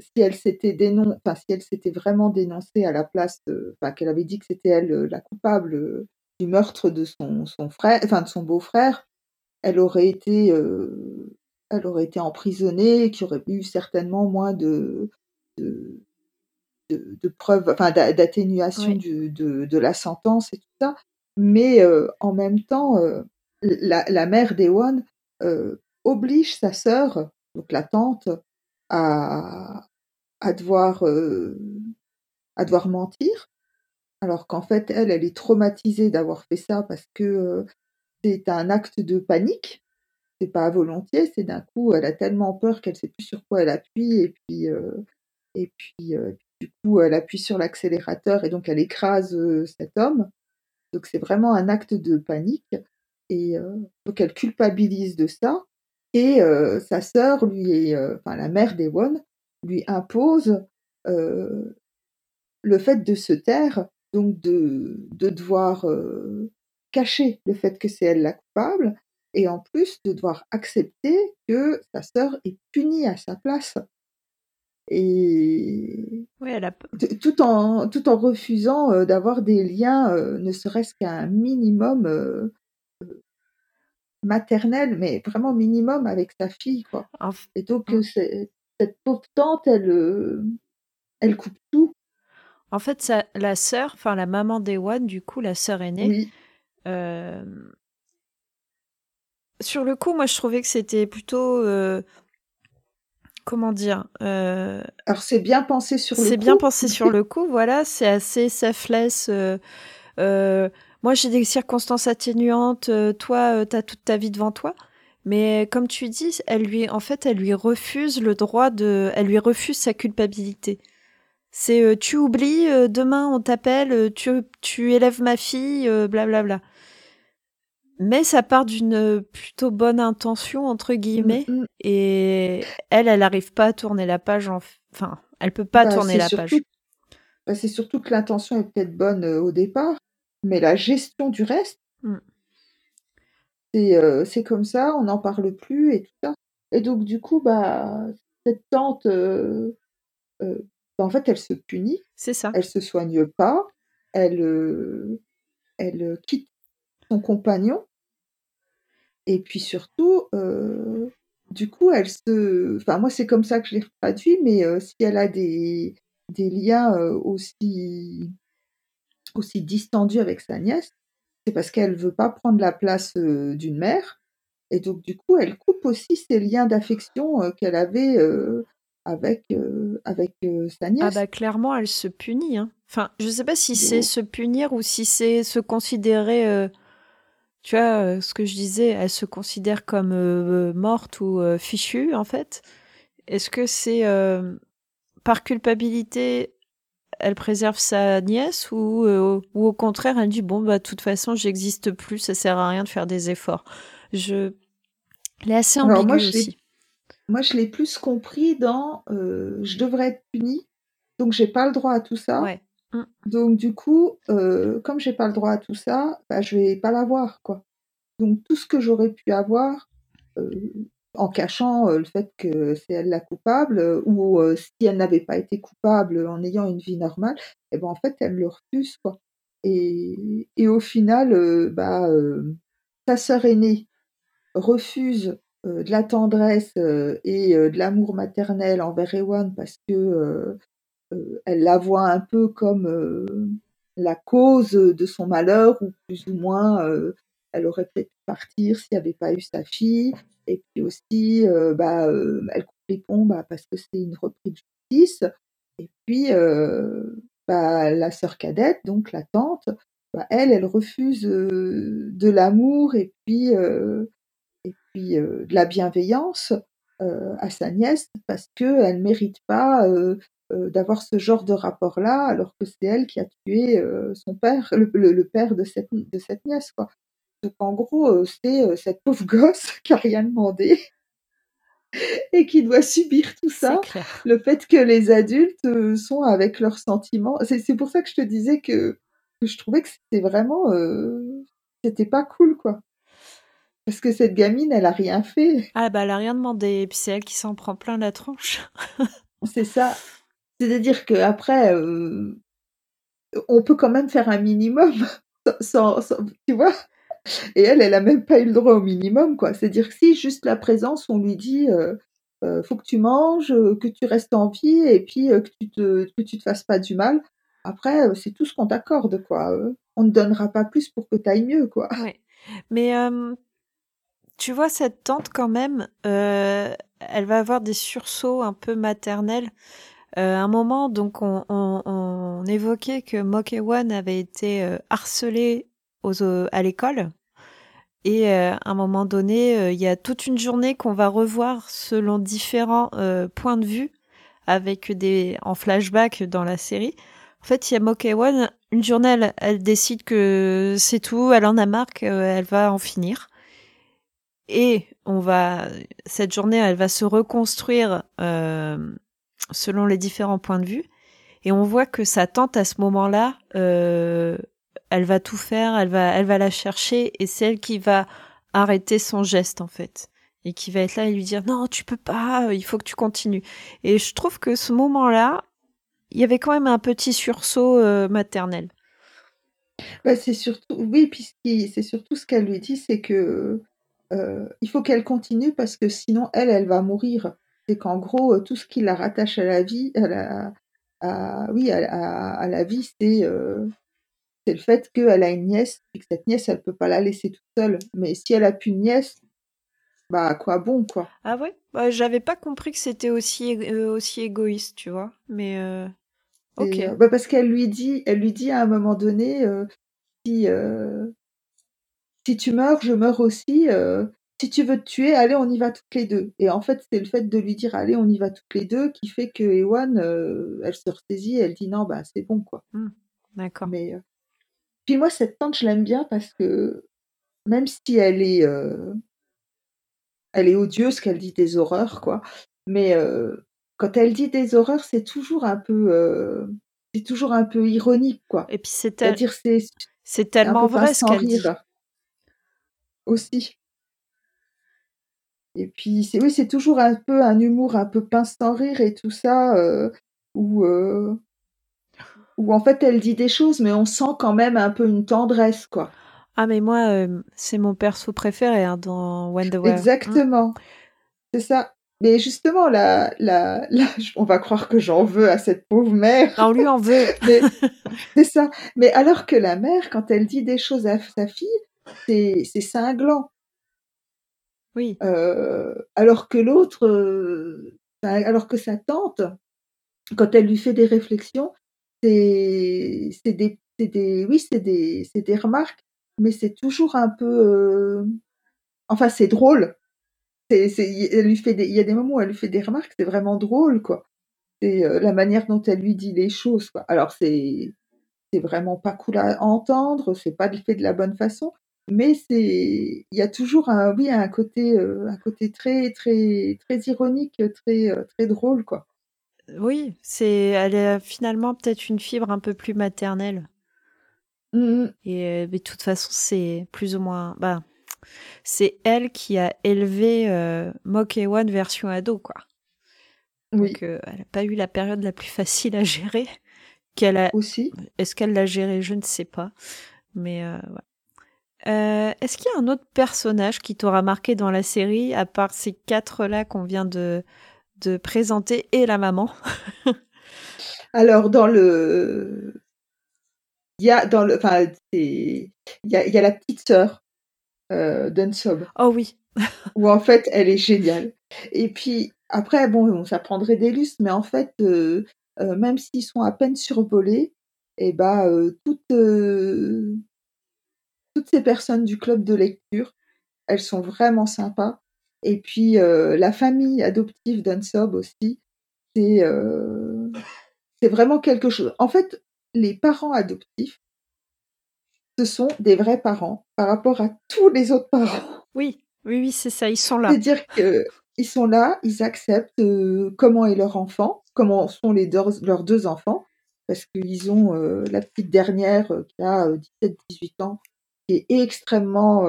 Speaker 2: si elle s'était dénon... enfin, si elle s'était vraiment dénoncée à la place, enfin, qu'elle avait dit que c'était elle la coupable du meurtre de son, son frère, enfin de son beau-frère, elle aurait été, elle aurait été emprisonnée, qui aurait eu certainement moins de, de, de, preuves, enfin d'atténuation de, de, la sentence et tout ça. Mais en même temps, la, la mère d'Ewan oblige sa sœur, donc la tante, à, devoir euh, à devoir mentir, alors qu'en fait elle, elle est traumatisée d'avoir fait ça parce que euh, c'est un acte de panique. C'est pas à volonté, c'est d'un coup, elle a tellement peur qu'elle sait plus sur quoi elle appuie et puis euh, et puis du coup elle appuie sur l'accélérateur et donc elle écrase cet homme. Donc c'est vraiment un acte de panique et donc elle culpabilise de ça et euh, sa sœur, lui, est, euh, enfin la mère d'Ewon, lui impose euh, le fait de se taire, donc de, de devoir euh, cacher le fait que c'est elle la coupable, et en plus de devoir accepter que sa sœur est punie à sa place. Et
Speaker 1: oui, elle a...
Speaker 2: tout, en, tout en refusant d'avoir des liens, ne serait-ce qu'un minimum euh, maternel, mais vraiment minimum avec sa fille. Quoi. Et donc, cette pauvre tante, elle, elle coupe tout.
Speaker 1: En fait, ça, la sœur, enfin la maman d'Ewan, du coup, la sœur aînée, sur le coup, moi, je trouvais que c'était plutôt comment dire
Speaker 2: euh, Alors c'est bien pensé sur le coup.
Speaker 1: C'est bien pensé sur le coup, voilà. C'est assez selfless. Euh, euh, moi j'ai des circonstances atténuantes. toi, tu as toute ta vie devant toi. Mais comme tu dis, elle lui, en fait, elle lui refuse le droit de, elle lui refuse sa culpabilité. C'est tu oublies, demain on t'appelle, tu, tu élèves ma fille, blablabla. Bla, bla. Mais ça part d'une plutôt bonne intention, entre guillemets. Mm, mm. Et elle, elle n'arrive pas à tourner la page. Enfin, elle peut pas bah, tourner la page.
Speaker 2: Bah, c'est surtout que l'intention est peut-être bonne euh, au départ, mais la gestion du reste, mm. euh, c'est comme ça, on n'en parle plus et tout ça. Et donc, du coup, bah, cette tante, euh, bah, en fait, elle se punit.
Speaker 1: C'est ça.
Speaker 2: Elle se soigne pas. Elle, elle quitte son compagnon. Et puis surtout, euh, du coup, elle se. Enfin, moi, c'est comme ça que je l'ai traduit, mais euh, si elle a des, des liens euh, aussi, aussi distendus avec sa nièce, c'est parce qu'elle veut pas prendre la place d'une mère. Et donc, du coup, elle coupe aussi ces liens d'affection qu'elle avait avec, avec sa nièce. Ah,
Speaker 1: bah, clairement, elle se punit. Hein. Enfin, je sais pas si c'est se punir ou si c'est se considérer tu vois, euh, ce que je disais, elle se considère comme euh, morte ou euh, fichue, en fait. Est-ce que c'est par culpabilité, elle préserve sa nièce ou, ou au contraire, elle dit bon, bah, de toute façon, j'existe plus, ça sert à rien de faire des efforts Je. Elle est assez ambiguë moi, aussi.
Speaker 2: Moi, je l'ai plus compris dans je devrais être punie, donc j'ai pas le droit à tout ça. Ouais. Mmh. Donc du coup, euh, comme j'ai pas le droit à tout ça, bah, je vais pas l'avoir quoi. Donc tout ce que j'aurais pu avoir, euh, en cachant le fait que c'est elle la coupable, ou si elle n'avait pas été coupable en ayant une vie normale, eh ben en fait elle le refuse quoi. Et, au final, bah sa sœur aînée refuse de la tendresse et de l'amour maternel envers Ewan parce que elle la voit un peu comme la cause de son malheur, ou plus ou moins elle aurait peut-être pu partir s'il n'y avait pas eu sa fille. Et puis aussi, bah, elle coupe les ponts bah, parce que c'est une reprise de justice. Et puis, bah, la sœur cadette, donc la tante, bah, elle, elle refuse de l'amour et puis, et puis de la bienveillance à sa nièce parce qu'elle ne mérite pas euh, d'avoir ce genre de rapport-là, alors que c'est elle qui a tué euh, son père, le, père de cette, de cette nièce. Quoi. Donc en gros, euh, c'est cette pauvre gosse qui a rien demandé et qui doit subir tout ça. Le fait que les adultes sont avec leurs sentiments. C'est pour ça que je te disais que, je trouvais que c'était vraiment, c'était pas cool quoi. Parce que cette gamine, elle a rien fait.
Speaker 1: Ah bah elle a rien demandé, et puis c'est elle qui s'en prend plein la tronche.
Speaker 2: c'est ça. C'est-à-dire qu'après, euh, on peut quand même faire un minimum, sans, tu vois? Et elle, elle a même pas eu le droit au minimum, quoi. C'est-à-dire que si juste la présence, on lui dit, euh, euh, faut que tu manges, que tu restes en vie, et puis que tu te, te fasses pas du mal. Après, c'est tout ce qu'on t'accorde, quoi. On ne donnera pas plus pour que tu ailles mieux, quoi.
Speaker 1: Ouais. Mais tu vois, cette tante, quand même, elle va avoir des sursauts un peu maternels. Euh, un moment, donc, on, on, on évoquait que Mokewan avait été euh, harcelé aux, à l'école. Et euh, à un moment donné, euh, il y a toute une journée qu'on va revoir selon différents points de vue, avec des en flashback dans la série. En fait, il y a Mokewan, une journée, elle, décide que c'est tout, elle en a marre, elle va en finir. Et on va, cette journée, elle va se reconstruire selon les différents points de vue. Et on voit que sa tante, à ce moment-là, euh, elle va tout faire, elle va, la chercher, et c'est elle qui va arrêter son geste, en fait. Et qui va être là et lui dire, non, tu peux pas, il faut que tu continues. Et je trouve que ce moment-là, il y avait quand même un petit sursaut euh, maternel.
Speaker 2: Bah, c'est surtout, oui, puis c'est surtout ce qu'elle lui dit, c'est que euh, il faut qu'elle continue parce que sinon elle, elle va mourir. C'est qu'en gros, euh, tout ce qui la rattache à la vie, oui, à, la vie, c'est c'est le fait qu'elle a une nièce et que cette nièce, elle peut pas la laisser toute seule. Mais si elle a plus de nièce, bah quoi bon quoi?
Speaker 1: Ah ouais, bah, j'avais pas compris que c'était aussi aussi égoïste, tu vois. Mais Ok.
Speaker 2: Euh, bah parce qu'elle lui dit, elle lui dit à un moment donné, euh, si euh, si tu meurs, je meurs aussi. si tu veux te tuer, allez, on y va toutes les deux. Et en fait, c'est le fait de lui dire, allez, on y va toutes les deux, qui fait que Ewan, elle se ressaisit, elle dit non, bah c'est bon quoi.
Speaker 1: Mmh. D'accord.
Speaker 2: Mais puis moi, cette tante, je l'aime bien parce que même si elle est elle est odieuse, qu'elle dit des horreurs quoi, mais quand elle dit des horreurs, c'est toujours un peu, euh, c'est toujours un peu ironique, quoi.
Speaker 1: Et puis c'est dire c'est c'est tellement vrai ce qu'elle dit.
Speaker 2: Aussi. Et puis c'est oui, c'est toujours un peu un humour un peu pince sans rire et tout ça, euh, où euh, où en fait elle dit des choses, mais on sent quand même un peu une tendresse, quoi.
Speaker 1: Ah mais moi, c'est mon perso préféré hein, dans Wonder Woman.
Speaker 2: Exactement. C'est ça. Mais justement, là, là, là, on va croire que j'en veux à cette pauvre mère.
Speaker 1: On lui en veut.
Speaker 2: c'est ça. Mais alors que la mère, quand elle dit des choses à sa fille, c'est, c'est cinglant.
Speaker 1: Oui.
Speaker 2: Euh, alors que l'autre, euh, alors que sa tante, quand elle lui fait des réflexions, c'est, c'est des, c'est des, oui, c'est des, c'est des remarques, mais c'est toujours un peu, euh, enfin, c'est drôle elle lui fait il y a des moments où elle lui fait des remarques, c'est vraiment drôle, quoi. C'est euh, la manière dont elle lui dit les choses, quoi. Alors c'est c'est vraiment pas cool à entendre, c'est pas fait de la bonne façon, mais c'est il y a toujours un oui un côté euh, un côté très très très ironique, très très drôle, quoi.
Speaker 1: Oui, c'est elle a finalement peut-être une fibre un peu plus maternelle.
Speaker 2: Mmh
Speaker 1: Et mais de toute façon, c'est plus ou moins bah c'est elle qui a élevé euh, version ado, quoi. Donc, euh, elle n'a pas eu la période la plus facile à gérer. Qu'elle a...
Speaker 2: Aussi.
Speaker 1: Est-ce qu'elle l'a géré Je ne sais pas. Mais euh, euh, Est-ce qu'il y a un autre personnage qui t'aura marqué dans la série, à part ces quatre-là qu'on vient de, de présenter et la maman
Speaker 2: Alors, dans le. Il y a dans le. Enfin, il y a, y a la petite sœur euh, Dunsob.
Speaker 1: Oh oui.
Speaker 2: où en fait, elle est géniale. Et puis après, bon, ça prendrait des lustres, mais en fait, euh, euh, même s'ils sont à peine survolés, et eh bah, ben, toutes, toutes ces personnes du club de lecture, elles sont vraiment sympas. Et puis la famille adoptive d'Unsob aussi, c'est c'est vraiment quelque chose. En fait, les parents adoptifs, ce sont des vrais parents par rapport à tous les autres parents.
Speaker 1: Oui, oui, oui, c'est ça, ils sont là.
Speaker 2: C'est-à-dire qu'ils sont là, ils acceptent euh, comment est leur enfant, comment sont les leurs deux enfants, parce qu'ils ont euh, la petite dernière euh, qui a 17-18 ans, qui est extrêmement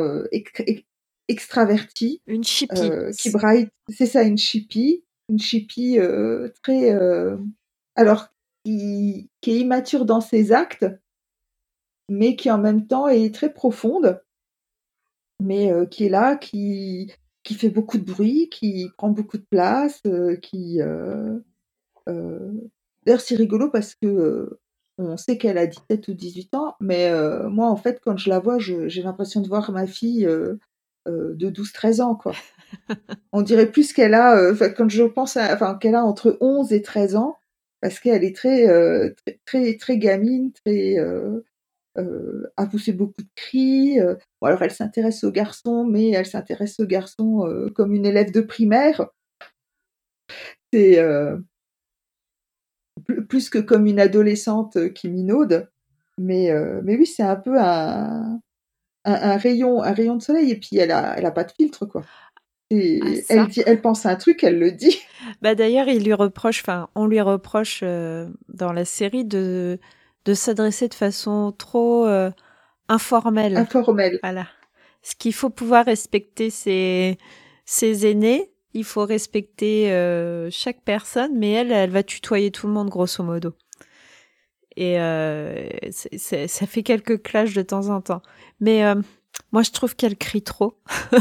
Speaker 2: extravertie.
Speaker 1: Une chippie.
Speaker 2: qui braille, c'est ça, une chippie. Une chippie très... alors, qui, qui est immature dans ses actes, mais qui en même temps est très profonde, mais euh, qui est là, qui, qui fait beaucoup de bruit, qui prend beaucoup de place, euh, qui... Euh, d'ailleurs, c'est rigolo parce que on sait qu'elle a 17 ou 18 ans, mais moi, en fait, quand je la vois, j'ai l'impression de voir ma fille de 12-13 ans, quoi. on dirait plus qu'elle a, quand je pense à, enfin, qu'elle a entre 11 et 13 ans, parce qu'elle est très, très, très, très, gamine, très, euh, a poussé beaucoup de cris. Euh, bon, alors elle s'intéresse aux garçons, mais elle s'intéresse aux garçons euh, comme une élève de primaire. C'est plus que comme une adolescente qui minaude. Mais, mais oui, c'est un peu un, un, rayon, un rayon de soleil. Et puis elle a, elle a pas de filtre, quoi. Et
Speaker 1: Ah,
Speaker 2: elle, dit, elle pense à un truc, elle le dit.
Speaker 1: Bah d'ailleurs, il lui reproche, enfin, on lui reproche euh, dans la série de de s'adresser de façon trop euh, informelle.
Speaker 2: Informel.
Speaker 1: Voilà. Ce qu'il faut pouvoir respecter ses ses aînés, il faut respecter euh, chaque personne, mais elle, elle va tutoyer tout le monde grosso modo. Et euh, ça fait quelques clashs de temps en temps. Mais euh, moi, je trouve qu'elle crie trop.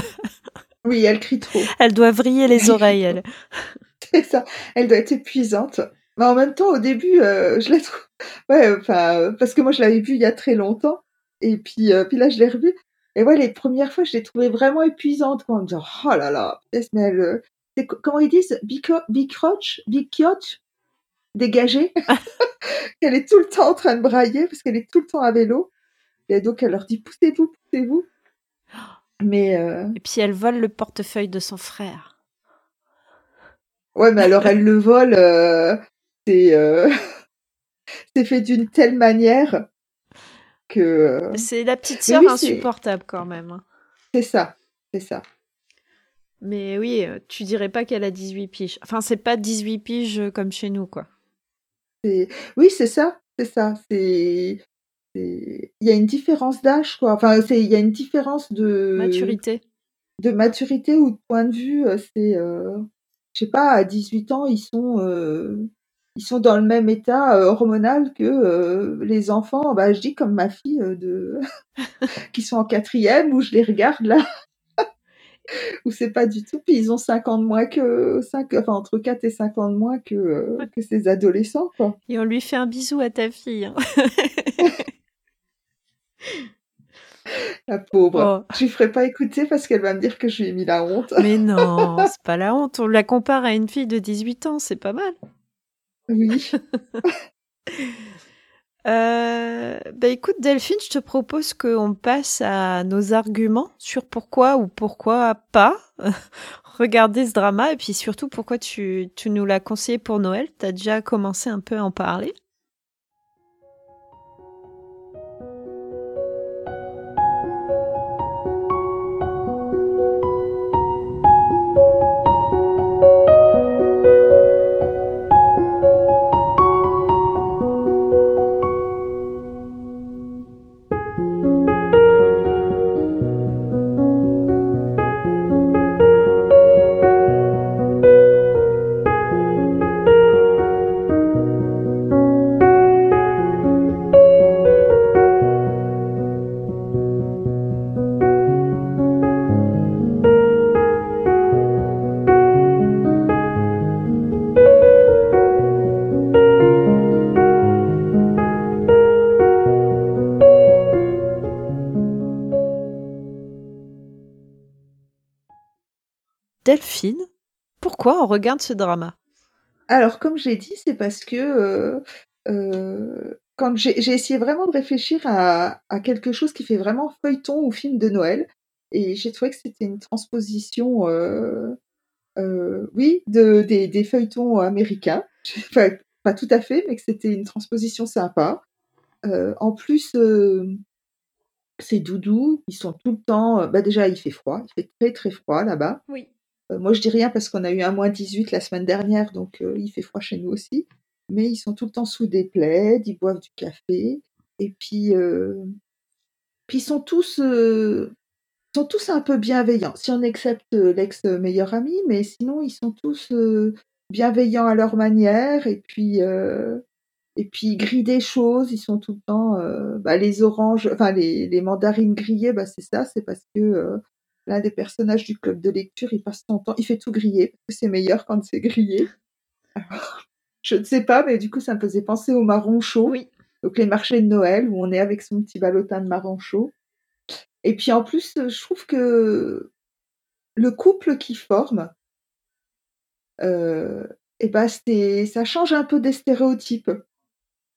Speaker 2: Oui, elle crie trop.
Speaker 1: Elle doit vriller les oreilles, elle.
Speaker 2: C'est ça. Elle doit être épuisante. Mais en même temps, au début, euh, je la trouve. Ouais, enfin, parce que moi, je l'avais vue il y a très longtemps. Et puis, puis là, je l'ai revue. Et ouais, les premières fois, je l'ai trouvée vraiment épuisante. Quand on me dit, oh là là, mais elle. comment ils disent? Bicroche Bicioche Dégagée Elle est tout le temps en train de brailler parce qu'elle est tout le temps à vélo. Et donc, elle leur dit, poussez-vous, poussez-vous. Mais. euh,
Speaker 1: Et puis elle vole le portefeuille de son frère.
Speaker 2: Ouais, mais alors elle le vole, euh, c'est euh, c'est fait d'une telle manière que
Speaker 1: C'est la petite sœur
Speaker 2: oui,
Speaker 1: insupportable quand même. hein.
Speaker 2: c'est ça, c'est ça.
Speaker 1: Mais oui, tu dirais pas qu'elle a 18 piges. Enfin, c'est pas 18 piges comme chez nous, quoi.
Speaker 2: Oui, c'est ça, c'est ça. C'est il y a une différence d'âge quoi. Enfin, c'est il y a une différence de
Speaker 1: Maturité.
Speaker 2: de maturité ou de point de vue. C'est euh, je sais pas, à 18 ans, ils sont euh, ils sont dans le même état euh, hormonal que les enfants. Bah, je dis comme ma fille de qui sont en quatrième où je les regarde là. Où c'est pas du tout. Puis ils ont 5 ans de moins que 5, enfin entre 4 et 5 ans de moins que, euh, que ces adolescents, quoi.
Speaker 1: Et on lui fait un bisou à ta fille. hein.
Speaker 2: La pauvre.
Speaker 1: Oh.
Speaker 2: Je lui ferai pas écouter parce qu'elle va me dire que je lui ai mis la honte.
Speaker 1: Mais non, c'est pas la honte. On la compare à une fille de 18 ans, c'est pas mal.
Speaker 2: Oui.
Speaker 1: Euh, bah écoute Delphine, je te propose qu'on passe à nos arguments sur pourquoi ou pourquoi pas regarder ce drama et puis surtout pourquoi tu, tu nous l'as conseillé pour Noël. T'as déjà commencé un peu à en parler. Pourquoi on regarde ce drama?
Speaker 2: Alors, comme j'ai dit, c'est parce que euh, euh, quand j'ai essayé vraiment de réfléchir à, à quelque chose qui fait vraiment feuilleton ou film de Noël, et j'ai trouvé que c'était une transposition, euh, euh, oui, de, des, des feuilletons américains. Enfin, pas tout à fait, mais que c'était une transposition sympa. Euh, en plus, euh, c'est doudou, ils sont tout le temps. Bah déjà, il fait froid, il fait très très froid là-bas.
Speaker 1: Oui.
Speaker 2: Euh, moi, je dis rien parce qu'on a eu un moins 18 la semaine dernière, donc euh, il fait froid chez nous aussi. Mais ils sont tout le temps sous des plaids, ils boivent du café. Et puis, euh, puis ils sont tous, sont tous un peu bienveillants. Si on accepte l'ex-meilleur ami, mais sinon, ils sont tous bienveillants à leur manière. Et puis, et puis ils grillent des choses. Ils sont tout le temps, bah, les oranges, enfin les, les mandarines grillées, bah, c'est ça, c'est parce que l'un des personnages du club de lecture, il passe son temps, il fait tout griller, parce que c'est meilleur quand c'est grillé. Alors, je ne sais pas, mais du coup, ça me faisait penser au marron chaud.
Speaker 1: Oui.
Speaker 2: Donc les marchés de Noël, où on est avec son petit ballotin de marron chaud. Et puis en plus, je trouve que le couple qui forme, euh, et ben c'est, ça change un peu des stéréotypes.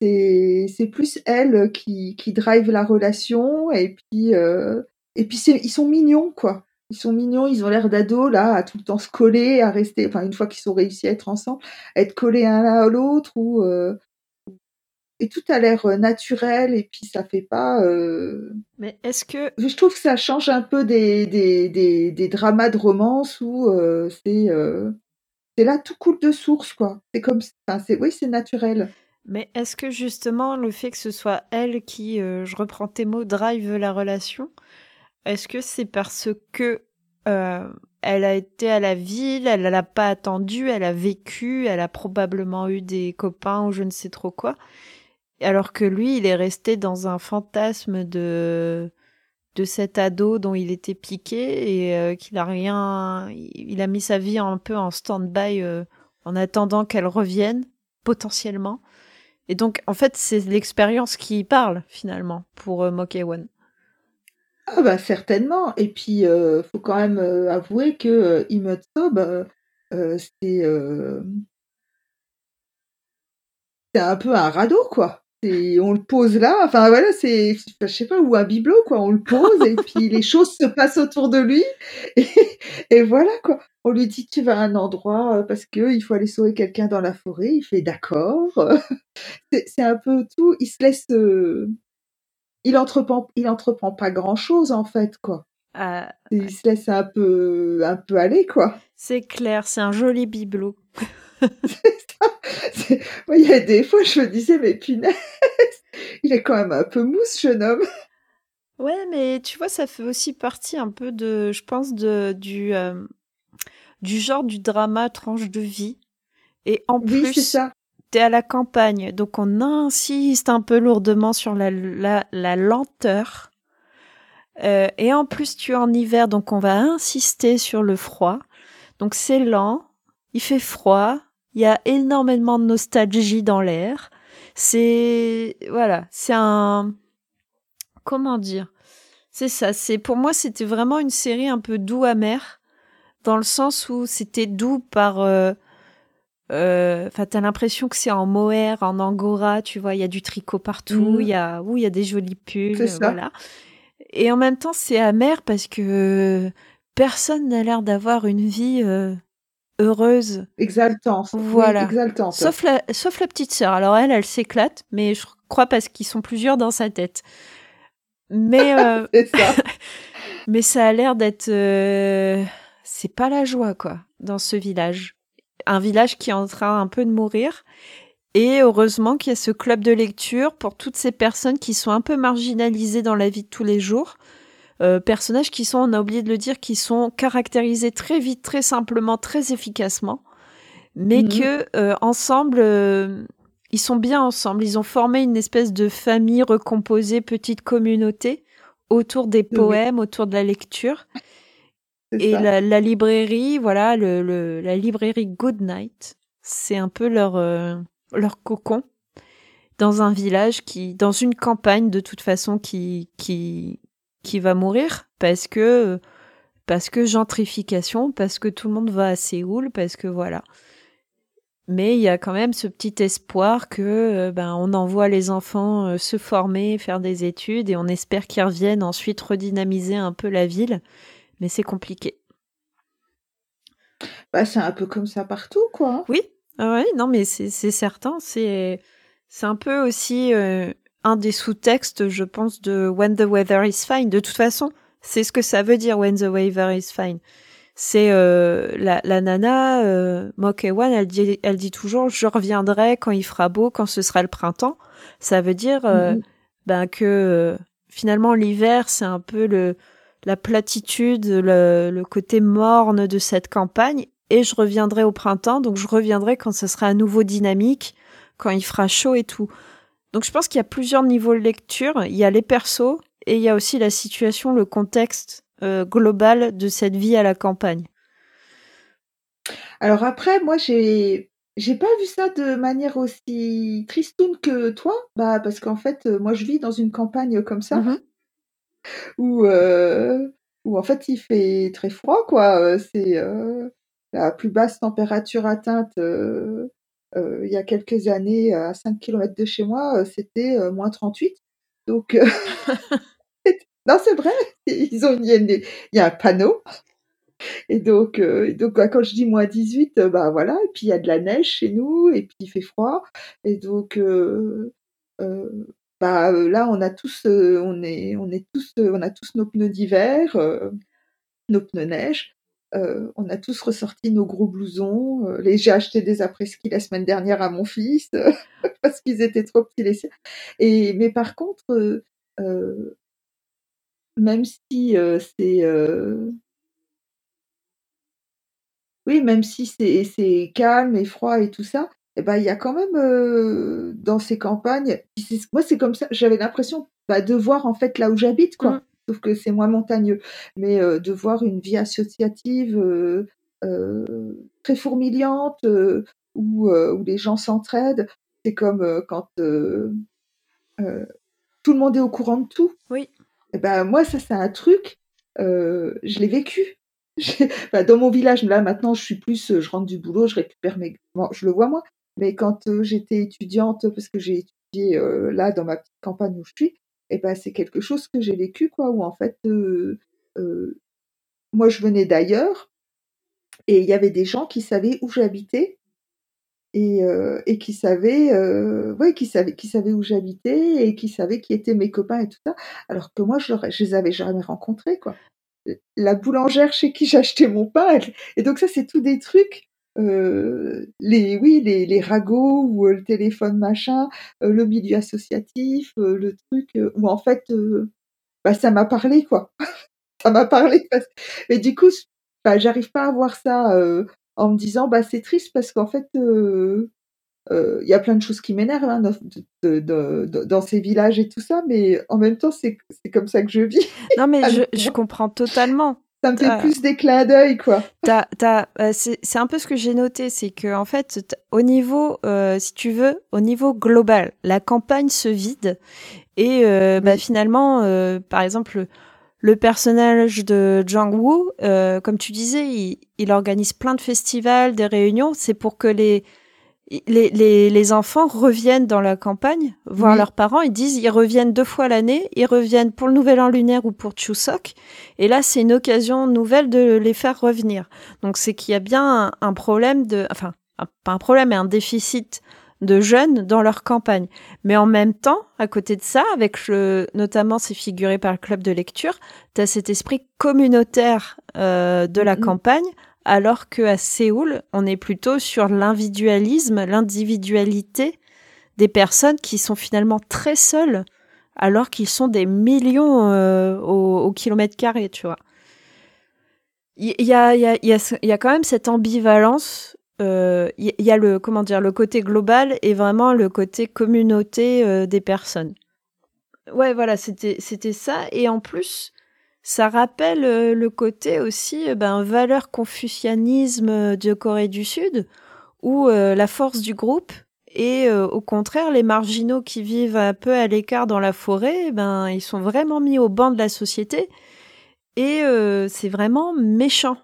Speaker 2: C'est, c'est plus elle qui, qui drive la relation, et puis, euh, et puis ils sont mignons, quoi. Ils sont mignons, ils ont l'air d'ados, là, à tout le temps se coller, à rester, enfin, une fois qu'ils sont réussis à être ensemble, à être collés un à l'autre, ou, euh, et tout a l'air naturel et puis ça fait pas.
Speaker 1: Mais est-ce que
Speaker 2: je trouve que ça change un peu des des, des, des dramas de romance où c'est c'est là tout coule de source quoi. C'est comme, enfin, c'est oui, c'est naturel.
Speaker 1: Mais est-ce que justement le fait que ce soit elle qui, je reprends tes mots, drive la relation, est-ce que c'est parce que elle a été à la ville, elle l'a pas attendu, elle a vécu, elle a probablement eu des copains ou je ne sais trop quoi. Alors que lui, il est resté dans un fantasme de de cet ado dont il était piqué et euh, qu'il a rien, il a mis sa vie un peu en stand-by euh, en attendant qu'elle revienne potentiellement. Et donc, en fait, c'est l'expérience qui parle finalement pour euh, One.
Speaker 2: Ah bah certainement. Et puis, euh, faut quand même euh, avouer que euh, Imotsob, euh, c'est c'est un peu un radeau, quoi. on le pose là, enfin voilà, c'est, je sais pas, ou un bibelot, quoi. On le pose et puis les choses se passent autour de lui. Et, voilà, quoi. On lui dit tu vas à un endroit parce que il faut aller sauver quelqu'un dans la forêt. Il fait d'accord. c'est un peu tout. Il se laisse il entreprend, il entreprend pas grand chose en fait, quoi. Ah, il se laisse un peu, un peu aller, quoi.
Speaker 1: C'est clair, c'est un joli bibelot.
Speaker 2: il y a des fois, je me disais, mais punaise, il est quand même un peu mousse, jeune homme.
Speaker 1: Ouais, mais tu vois, ça fait aussi partie un peu de, je pense, de, du, euh, du genre du drama tranche de vie. Et en oui, plus, ça t'es à la campagne, donc on insiste un peu lourdement sur la, la, lenteur. Euh, et en plus, tu es en hiver, donc on va insister sur le froid. Donc c'est lent, il fait froid, il y a énormément de nostalgie dans l'air. C'est voilà, c'est un comment dire? C'est ça. C'est pour moi, c'était vraiment une série un peu doux amer, dans le sens où c'était doux par euh, enfin, t'as l'impression que c'est en mohair, en angora, tu vois, il y a du tricot partout, mmh. il y a, il y a des jolis pulls, voilà. Et en même temps, c'est amer parce que personne n'a l'air d'avoir une vie euh, heureuse.
Speaker 2: Exaltante.
Speaker 1: Voilà. exaltante. Sauf la, sauf la petite sœur. Alors elle, elle s'éclate, mais je crois parce qu'ils sont plusieurs dans sa tête. Mais, euh... ça. mais ça a l'air d'être, c'est pas la joie, quoi, dans ce village un village qui est en train un peu de mourir. Et heureusement qu'il y a ce club de lecture pour toutes ces personnes qui sont un peu marginalisées dans la vie de tous les jours. Euh, personnages qui sont, on a oublié de le dire, qui sont caractérisés très vite, très simplement, très efficacement, mais mhm. que euh, ensemble, euh, ils sont bien ensemble. Ils ont formé une espèce de famille recomposée, petite communauté autour des poèmes, autour de la lecture. Et la, la, librairie, voilà, le, le, la librairie Good Night, c'est un peu leur, euh, leur cocon dans un village qui, dans une campagne de toute façon qui, qui, qui va mourir parce que, parce que gentrification, parce que tout le monde va à Séoul, parce que voilà. Mais il y a quand même ce petit espoir que euh, ben on envoie les enfants euh, se former, faire des études et on espère qu'ils reviennent ensuite redynamiser un peu la ville mais c'est compliqué.
Speaker 2: Bah, c'est un peu comme ça partout, quoi.
Speaker 1: Oui, ah oui, non, mais c'est certain. C'est un peu aussi euh, un des sous-textes, je pense, de When the Weather is Fine. De toute façon, c'est ce que ça veut dire, When the Weather is Fine. C'est euh, la, la, nana, euh, Mokewan, elle dit, elle dit toujours, je reviendrai quand il fera beau, quand ce sera le printemps. Ça veut dire euh, mm-hmm. ben que finalement l'hiver, c'est un peu le, la platitude, le, côté morne de cette campagne. Et je reviendrai au printemps, donc je reviendrai quand ce sera à nouveau dynamique, quand il fera chaud et tout. Donc je pense qu'il y a plusieurs niveaux de lecture. Il y a les persos et il y a aussi la situation, le contexte euh, global de cette vie à la campagne.
Speaker 2: Alors après, moi j'ai j'ai pas vu ça de manière aussi tristoune que toi, bah parce qu'en fait, euh, moi je vis dans une campagne comme ça. Mm-hmm où, euh, en fait il fait très froid, quoi. Euh, c'est euh, la plus basse température atteinte il y a quelques années à 5 km de chez moi, c'était moins 38. Donc, non, c'est vrai, ils ont, il y, a un panneau. Et donc, donc bah, quand je dis moins 18, bah voilà, et puis il y a de la neige chez nous, et puis il fait froid. Et donc, bah là on a tous on est on est tous on a tous nos pneus d'hiver nos pneus neige on a tous ressorti nos gros blousons. les j'ai acheté des après-ski la semaine dernière à mon fils parce qu'ils étaient trop petits les siens. Mais par contre, même si c'est oui, même si c'est calme et froid et tout ça, eh ben, il y a quand même dans ces campagnes, moi c'est comme ça, j'avais l'impression bah, de voir en fait là où j'habite, quoi. Mmh. Sauf que c'est moins montagneux, mais de voir une vie associative très fourmiliante où, où les gens s'entraident. C'est comme quand tout le monde est au courant de tout.
Speaker 1: Oui.
Speaker 2: Eh ben moi ça c'est un truc, je l'ai vécu. Dans mon village, là maintenant, je suis plus, je rentre du boulot, je récupère mes, je le vois moi. Mais quand j'étais étudiante, parce que j'ai étudié là dans ma petite campagne où je suis, et eh ben c'est quelque chose que j'ai vécu quoi, où en fait, moi je venais d'ailleurs et il y avait des gens qui savaient où j'habitais et, qui savaient, qui savaient, où j'habitais et qui savaient qui étaient mes copains et tout ça, alors que moi je, je les avais jamais rencontrés quoi. La boulangère chez qui j'achetais mon pain, et donc ça c'est tout des trucs les oui les, les ragots ou euh, le téléphone machin, euh, le milieu associatif, le truc où en fait bah ça m'a parlé quoi. ça m'a parlé et du coup bah, j'arrive pas à voir ça en me disant bah c'est triste parce qu'en fait il y a plein de choses qui m'énervent hein, dans, ces villages et tout ça, mais en même temps, c'est comme ça que je vis.
Speaker 1: Non, mais je, je, comprends totalement
Speaker 2: ça me fait plus des clins d'œil, quoi.
Speaker 1: Euh, c'est un peu ce que j'ai noté, c'est que en fait, au niveau, euh, si tu veux, au niveau global, la campagne se vide et euh, bah, finalement, par exemple, le personnage de Zhang Wu, comme tu disais, il, il organise plein de festivals, des réunions. C'est pour que les les, les, les, enfants reviennent dans la campagne voir leurs parents. Ils disent ils reviennent deux fois l'année. Ils reviennent pour le Nouvel An lunaire ou pour Chuseok. Et là, c'est une occasion nouvelle de les faire revenir. Donc, c'est qu'il y a bien un, problème de, enfin, pas un problème, mais un déficit de jeunes dans leur campagne. Mais en même temps, à côté de ça, avec le, notamment c'est figuré par le club de lecture, tu as cet esprit communautaire euh, de la campagne alors qu'à Séoul, on est plutôt sur l'individualisme, l'individualité des personnes qui sont finalement très seules, alors qu'ils sont des millions euh, au, kilomètre carré, tu vois. Il y a, y, a, y, a, quand même cette ambivalence. Il euh, y, a le comment dire le côté global et vraiment le côté communauté euh, des personnes. Ouais, voilà, c'était c'était ça. Et en plus, ça rappelle euh, le côté aussi euh, ben, valeur confucianisme euh, de Corée du Sud, où la force du groupe et au contraire les marginaux qui vivent un peu à l'écart dans la forêt, ben ils sont vraiment mis au banc de la société et c'est vraiment méchant.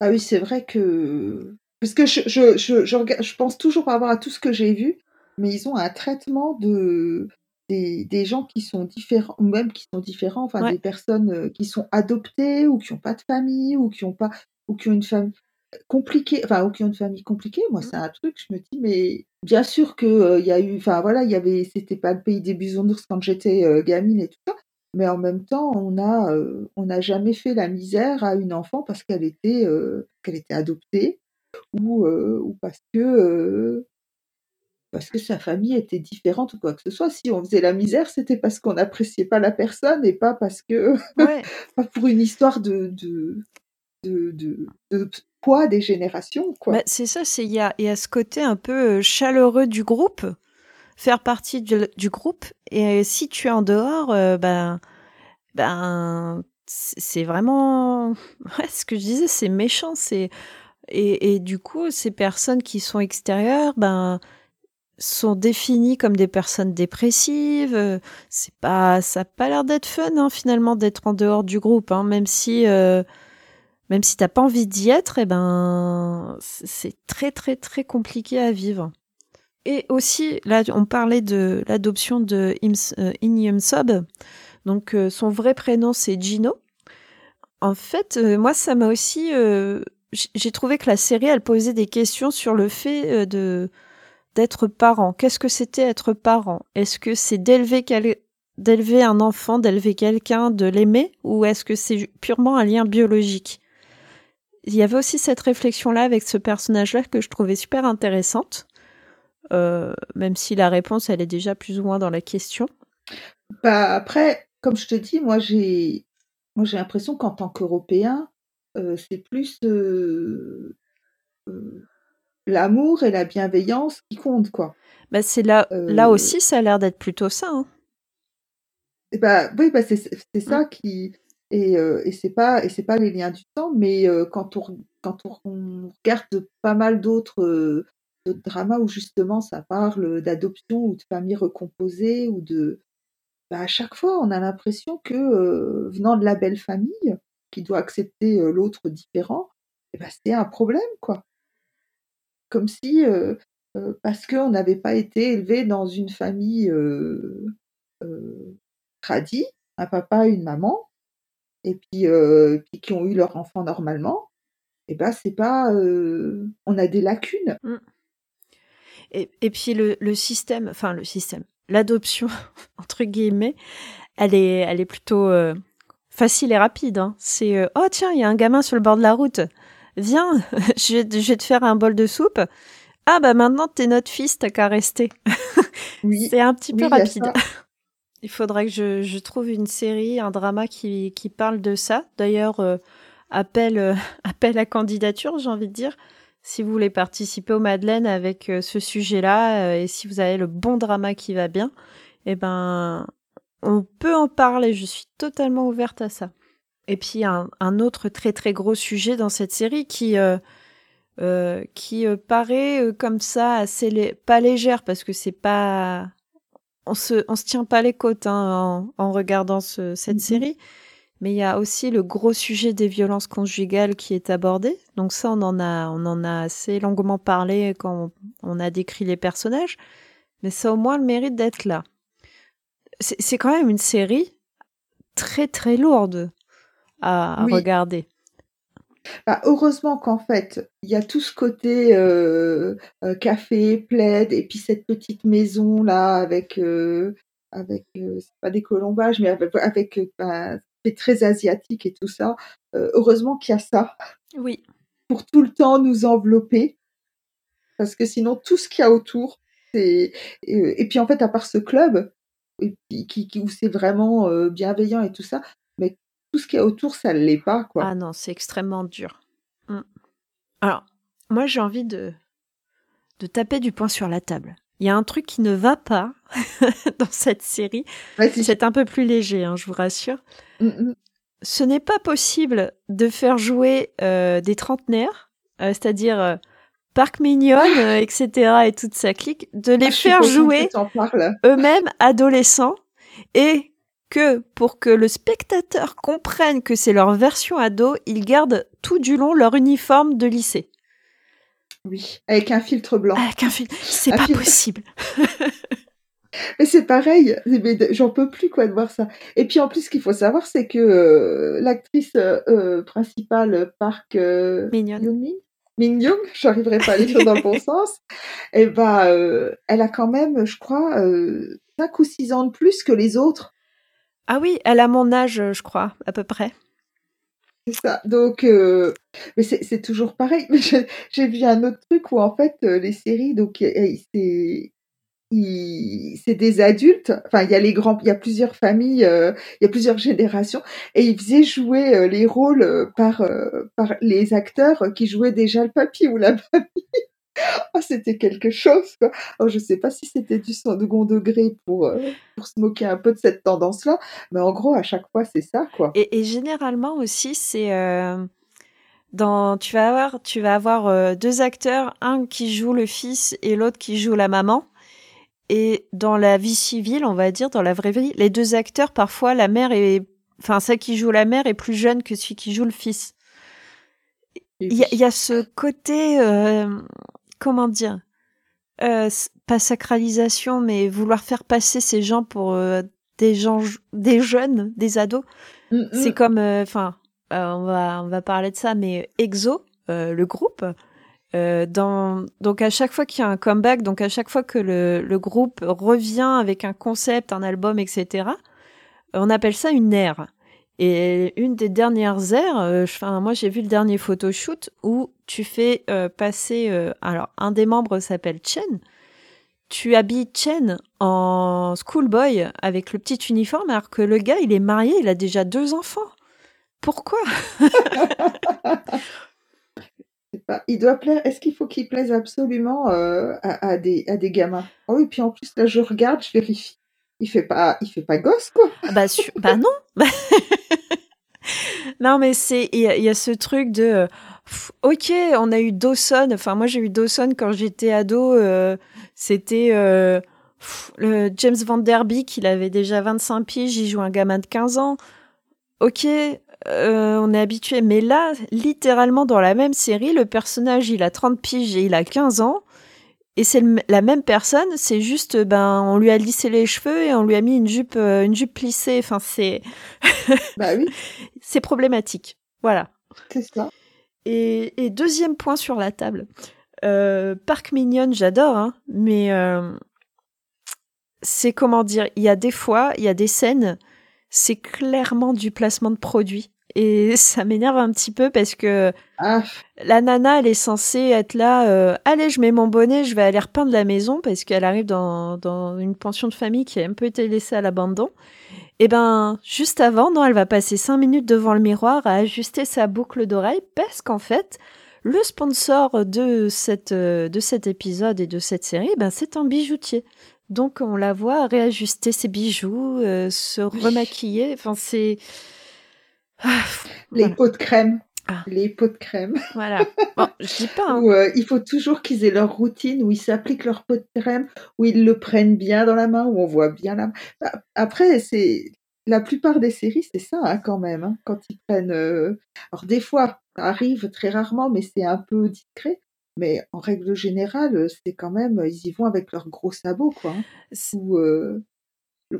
Speaker 2: Ah oui, c'est vrai que parce que je, je, je, je, pense toujours rapport à tout ce que j'ai vu, mais ils ont un traitement de des, gens qui sont différents, ou même qui sont différents, enfin des personnes euh, qui sont adoptées ou qui n'ont pas de famille ou qui ont pas ou qui ont une famille compliquée, enfin ou qui ont une famille compliquée. Moi, mmh. c'est un truc, je me dis, mais bien sûr que euh, il y a eu, enfin voilà, il y avait, c'était pas le pays des bisounours quand j'étais euh, gamine et tout ça, mais en même temps, on a, on n'a jamais fait la misère à une enfant parce qu'elle était, qu'elle était adoptée ou, ou parce que parce que sa famille était différente ou quoi que ce soit. Si on faisait la misère, c'était parce qu'on n'appréciait pas la personne et pas parce que pas pour une histoire de de, de, de, poids des générations. Quoi.
Speaker 1: Bah, c'est ça, c'est il y a, y a ce côté un peu euh, chaleureux du groupe, faire partie du, du groupe. Et si tu es en dehors, euh, ben ben c'est vraiment ouais, ce que je disais, c'est méchant. C'est et, et du coup, ces personnes qui sont extérieures, ben sont définis comme des personnes dépressives. Euh, c'est pas, ça a pas l'air d'être fun hein, finalement d'être en dehors du groupe, hein, même si, euh, même si t'as pas envie d'y être, et eh ben c'est très très très compliqué à vivre. Et aussi, là, on parlait de l'adoption de In Sub. Donc, euh, son vrai prénom, c'est Gino. En fait, moi, ça m'a aussi... j'ai trouvé que la série, elle posait des questions sur le fait de d'être parent. Qu'est-ce que c'était être parent? Est-ce que c'est d'élever un enfant, d'élever quelqu'un, de l'aimer, ou est-ce que c'est purement un lien biologique? Il y avait aussi cette réflexion-là avec ce personnage-là que je trouvais super intéressante, euh, même si la réponse, elle est déjà plus ou moins dans la question.
Speaker 2: Bah après, comme je te dis, moi j'ai, moi j'ai l'impression qu'en tant qu'Européen, euh, c'est plus euh, l'amour et la bienveillance qui comptent, quoi.
Speaker 1: Bah c'est là, là aussi, ça a l'air d'être plutôt ça. Hein.
Speaker 2: Bah, oui, bah, c'est ça mmh. qui et, et c'est pas et c'est pas les liens du temps, mais quand on quand on regarde pas mal d'autres dramas où justement ça parle d'adoption ou de famille recomposée ou de bah, à chaque fois on a l'impression que venant de la belle famille qui doit accepter l'autre différent, et bah, c'est un problème quoi. Comme si parce qu'on n'avait pas été élevé dans une famille tradit, un papa, une maman, et puis, euh, qui ont eu leur enfant normalement, et ben c'est pas, euh, on a des lacunes. Mmh.
Speaker 1: Et, et, puis le, système, enfin le système, l'adoption entre guillemets, elle est, plutôt euh, facile et rapide. Hein. C'est oh tiens, il y a un gamin sur le bord de la route, viens, je, vais, te faire un bol de soupe. Ah bah maintenant t'es notre fils, t'as qu'à rester. Oui. c'est un petit peu rapide. Il faudrait que je, je, trouve une série, un drama qui, qui parle de ça. D'ailleurs, euh, appel, euh, appel à candidature, j'ai envie de dire. Si vous voulez participer au Madeleine avec euh, ce sujet-là et si vous avez le bon drama qui va bien, eh ben, on peut en parler. Je suis totalement ouverte à ça. Et puis un, un autre très très gros sujet dans cette série qui qui paraît comme ça assez pas légère parce que c'est pas on se, on se tient pas les côtes hein, en, regardant cette mm-hmm. série. Mais il y a aussi le gros sujet des violences conjugales qui est abordé. Donc ça, on en a, on en a assez longuement parlé quand on, a décrit les personnages. Mais ça a au moins le mérite d'être là. C'est quand même une série très très lourde à, regarder.
Speaker 2: Bah, heureusement qu'en fait, il y a tout ce côté euh, euh, café, plaid, et puis cette petite maison là avec euh, avec c'est pas des colombages, mais avec, avec bah, c'est très asiatique et tout ça. heureusement qu'il y a ça.
Speaker 1: Oui.
Speaker 2: Pour tout le temps nous envelopper, parce que sinon tout ce qu'il y a autour, c'est et, puis en fait à part ce club et qui, qui où c'est vraiment bienveillant et tout ça, tout ce qu'il y a autour, ça ne l'est pas, quoi.
Speaker 1: Ah non, c'est extrêmement dur. Mm. Alors, moi, j'ai envie de, de taper du poing sur la table. Il y a un truc qui ne va pas dans cette série. c'est un peu plus léger, hein, je vous rassure. Mm, mm. Ce n'est pas possible de faire jouer euh, des trentenaires, euh, c'est-à-dire euh, Parc Mignonne, etc., et toute sa clique, de les ah, faire jouer eux-mêmes adolescents et que pour que le spectateur comprenne que c'est leur version ado, ils gardent tout du long leur uniforme de lycée.
Speaker 2: Oui, avec un filtre blanc.
Speaker 1: Avec un filtre, c'est pas possible.
Speaker 2: mais c'est pareil, j'en peux plus quoi de voir ça. Et puis en plus, ce qu'il faut savoir, c'est que euh, l'actrice euh, euh, principale, Park
Speaker 1: Mignon.
Speaker 2: Mignon, j'arriverai pas à l'écrire dans le bon sens. Et eh ben, elle a quand même, je crois, 5 ou 6 ans de plus que les autres.
Speaker 1: Ah oui, elle a mon âge, euh, je crois, à peu près.
Speaker 2: C'est ça. Donc, euh, mais c'est toujours pareil. J'ai vu un autre truc où en fait euh, les séries, donc c'est des adultes. Enfin, il y a les grands, il y a plusieurs familles, il y a plusieurs générations, et ils faisaient jouer les rôles par par les acteurs qui jouaient déjà le papy ou la mamie. oh, c'était quelque chose. Quoi. Oh, je sais pas si c'était du second degré pour, euh, pour se moquer un peu de cette tendance-là, mais en gros, à chaque fois, c'est ça. quoi.
Speaker 1: Et, généralement aussi, c'est. Euh, dans, tu vas avoir, tu vas avoir euh, deux acteurs, un qui joue le fils et l'autre qui joue la maman. Et dans la vie civile, on va dire, dans la vraie vie, les deux acteurs, parfois, la mère est, enfin, celle qui joue la mère est plus jeune que celui qui joue le fils. Il y, y, a ce côté, comment dire euh, pas sacralisation, mais vouloir faire passer ces gens pour euh, des gens, des jeunes, des ados. Mm, mm. C'est comme, euh, enfin, on va on va parler de ça, mais EXO, le groupe, dans, donc à chaque fois qu'il y a un comeback, donc à chaque fois que le, le groupe revient avec un concept, un album, etc., on appelle ça une ère. Et une des dernières ères, euh, enfin, moi j'ai vu le dernier photoshoot où tu fais euh, passer, euh, alors un des membres s'appelle Chen, tu habilles Chen en schoolboy avec le petit uniforme alors que le gars il est marié, il a déjà deux enfants. Pourquoi?
Speaker 2: Il doit plaire. Est-ce qu'il faut qu'il plaise absolument à, à, des, à des gamins? Oh oui, puis en plus là je regarde, je vérifie il fait pas, il fait pas gosse quoi.
Speaker 1: Ah bah, bah non. non mais c'est, il y, a ce truc de, euh, ok, on a eu Dawson. Enfin moi j'ai eu Dawson quand j'étais ado. Euh, c'était euh, le James Van Der Beek, il avait déjà 25 piges, il joue un gamin de 15 ans. Ok, on est habitué. Mais là, littéralement dans la même série, le personnage il a 30 piges et il a 15 ans. Et c'est la même personne, c'est juste, ben, on lui a lissé les cheveux et on lui a mis une jupe, euh, une jupe plissée. Enfin, c'est.
Speaker 2: bah oui.
Speaker 1: c'est problématique. Voilà.
Speaker 2: C'est ça.
Speaker 1: Et, deuxième point sur la table. Euh, Parc Mignonne, j'adore, hein, mais euh, c'est comment dire, il y a des fois, il y a des scènes, c'est clairement du placement de produits. Et ça m'énerve un petit peu parce que ah. la nana, elle est censée être là. Euh, Allez, je mets mon bonnet, je vais aller repeindre la maison parce qu'elle arrive dans, dans une pension de famille qui a un peu été laissée à l'abandon. Et ben, juste avant, non, elle va passer cinq minutes devant le miroir à ajuster sa boucle d'oreille parce qu'en fait, le sponsor de cette de cet épisode et de cette série, ben c'est un bijoutier. Donc on la voit réajuster ses bijoux, euh, se remaquiller. Enfin c'est
Speaker 2: ah, les pots de crème. Ah. Les pots de crème.
Speaker 1: Voilà. Bon, je dis pas. Hein.
Speaker 2: Euh, il faut toujours qu'ils aient leur routine, où ils s'appliquent leur pot de crème, où ils le prennent bien dans la main, où on voit bien la main. Après, c'est la plupart des séries, c'est ça hein, quand même. Hein, quand ils prennent. Euh, alors des fois, ça arrive très rarement, mais c'est un peu discret. Mais en règle générale, c'est quand même, ils y vont avec leurs gros sabots, quoi. Ou, euh,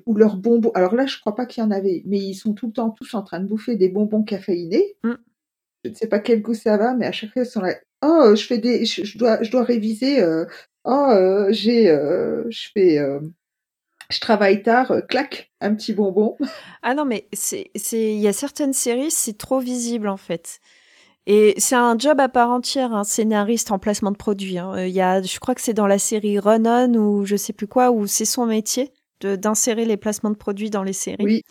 Speaker 2: ou leurs bonbons. Alors là, je crois pas qu'il y en avait, mais ils sont tout le temps tous en train de bouffer des bonbons caféinés. Mm. Je ne sais pas quel goût ça va, mais à chaque fois, ils sont là. Oh, je fais des, je, dois, je dois réviser. Euh, oh, euh, j'ai, euh, je fais, je travaille tard. clac, un petit bonbon.
Speaker 1: Ah non, mais c'est, c'est, il y a certaines séries, c'est trop visible en fait. Et c'est un job à part entière, un scénariste en placement de produit. Hein. Il y a, je crois que c'est dans la série Run On ou je sais plus quoi, où c'est son métier d'insérer les placements de produits dans les séries.
Speaker 2: Oui.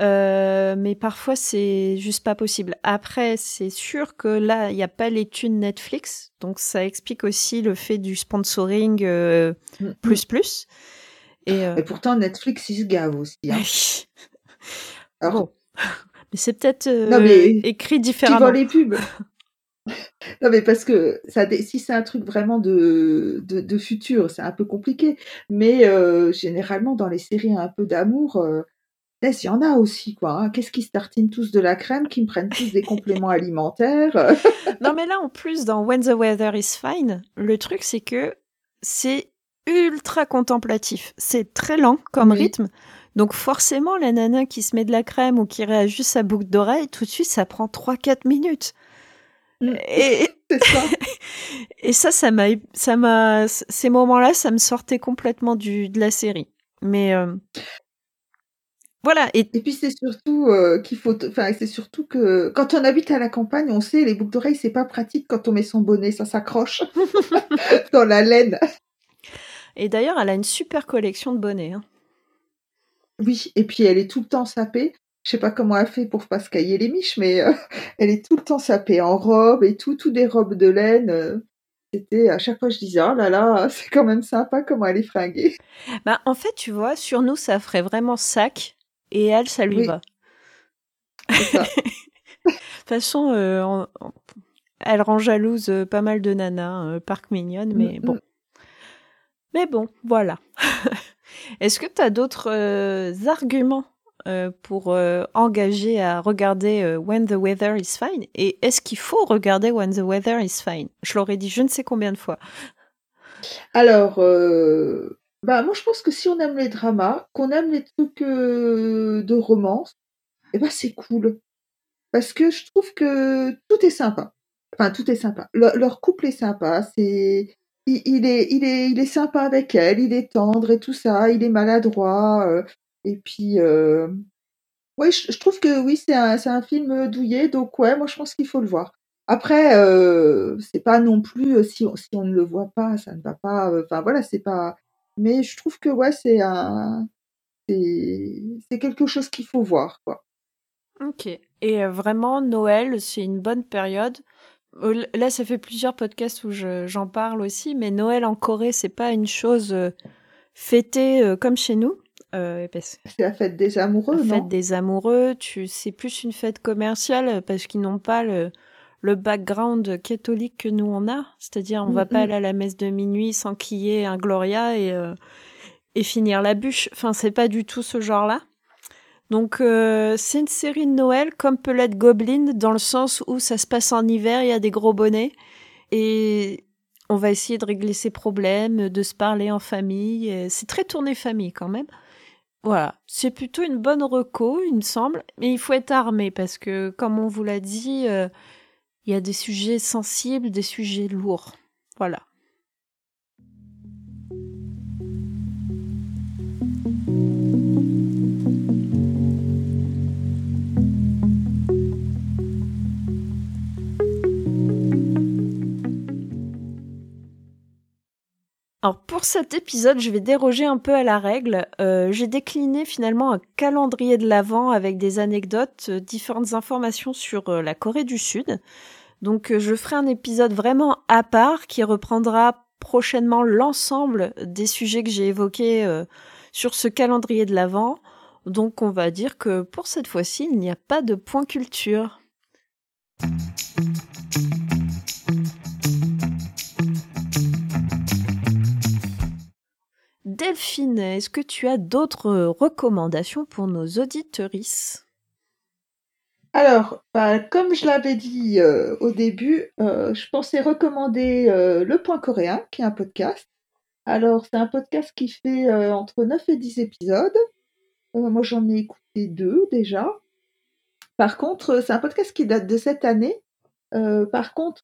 Speaker 1: Euh, mais parfois c'est juste pas possible. Après, c'est sûr que là, il n'y a pas les thunes Netflix, donc ça explique aussi le fait du sponsoring euh, mm, mm. plus plus.
Speaker 2: Et, euh... pourtant, Netflix, il se gave aussi. Hein.
Speaker 1: Alors... Mais c'est peut-être écrit différemment. Tu
Speaker 2: vois les pubs? non, mais parce que ça, si c'est un truc vraiment de, de, futur, c'est un peu compliqué. Mais euh, généralement, dans les séries un peu d'amour, euh, il y en a aussi, quoi. Hein. Qu'est-ce qui se tartinent tous de la crème, qui me prennent tous des compléments alimentaires
Speaker 1: Non, mais là, en plus, dans When the Weather is Fine, le truc, c'est que c'est ultra contemplatif. C'est très lent comme rythme. Donc forcément, la nana qui se met de la crème ou qui réajuste sa boucle d'oreille, tout de suite, ça prend 3-4 minutes. Et, ça. et ça, ça m'a, ça m'a, ces moments-là, ça me sortait complètement du, de la série. Mais euh, voilà.
Speaker 2: Et, puis c'est surtout euh, qu'il faut, enfin c'est surtout que quand on habite à la campagne, on sait les boucles d'oreilles, c'est pas pratique quand on met son bonnet, ça s'accroche dans la laine.
Speaker 1: Et d'ailleurs, elle a une super collection de bonnets. Hein.
Speaker 2: Oui, et puis elle est tout le temps sapée je sais pas comment elle fait pour pas se cailler les miches, mais euh, elle est tout le temps sapée en robe et tout, tout des robes de laine. Euh. c'était à chaque fois je disais oh là là, c'est quand même sympa comment elle est fringuée.
Speaker 1: Bah en fait tu vois sur nous ça ferait vraiment sac et elle ça lui va. Ça. de toute façon euh, elle rend jalouse pas mal de nanas parc mignonne mais mm, bon. Mm. Mais bon voilà. Est-ce que tu as d'autres arguments? euh, pour euh, engager à regarder euh, When the Weather is Fine Et est-ce qu'il faut regarder When the Weather is Fine? Je l'aurais dit je ne sais combien de fois.
Speaker 2: Alors, bah, moi je pense que si on aime les dramas, qu'on aime les trucs de romance, eh ben c'est cool. Parce que je trouve que tout est sympa. enfin tout est sympa. leur couple est sympa, c'est il, est il est il est sympa avec elle, il est tendre et tout ça, il est maladroit euh, et puis euh, oui, je, trouve que oui, c'est un un film douillet donc ouais, moi je pense qu'il faut le voir. Après euh, c'est pas non plus si on, si on ne le voit pas, ça ne va pas enfin voilà, c'est pas mais je trouve que ouais, c'est un c'est quelque chose qu'il faut voir quoi.
Speaker 1: OK et vraiment Noël, c'est une bonne période Là, ça fait plusieurs podcasts où j'en parle aussi, mais Noël en Corée, c'est pas une chose euh, fêtée euh, comme chez nous.
Speaker 2: Euh, c'est la fête des amoureux,
Speaker 1: la fête des amoureux, tu, c'est plus une fête commerciale parce qu'ils n'ont pas le, le background catholique que nous on a. C'est-à-dire, on va pas aller à la messe de minuit sans qu'il y ait un Gloria et, et finir la bûche. Enfin, c'est pas du tout ce genre-là. Donc euh, c'est une série de Noël comme peut l'être Goblin dans le sens où ça se passe en hiver, il y a des gros bonnets et on va essayer de régler ses problèmes, de se parler en famille. C'est très tourné famille quand même. Voilà, c'est plutôt une bonne reco, il me semble, mais il faut être armé parce que, comme on vous l'a dit, euh, il y a des sujets sensibles, des sujets lourds. Voilà. Alors pour cet épisode, je vais déroger un peu à la règle. Euh, j'ai décliné finalement un calendrier de l'Avent avec des anecdotes, euh, différentes informations sur euh, la Corée du Sud. Donc je ferai un épisode vraiment à part qui reprendra prochainement l'ensemble des sujets que j'ai évoqués sur ce calendrier de l'Avent. Donc on va dire que pour cette fois-ci, il n'y a pas de point culture. Delphine, est-ce que tu as d'autres recommandations pour nos auditorices
Speaker 2: alors, bah, comme je l'avais dit euh, au début, euh, je pensais recommander euh, Le Point Coréen, qui est un podcast. Alors, c'est un podcast qui fait entre 9 et 10 épisodes. moi, j'en ai écouté deux déjà. Par contre, c'est un podcast qui date de cette année. par contre,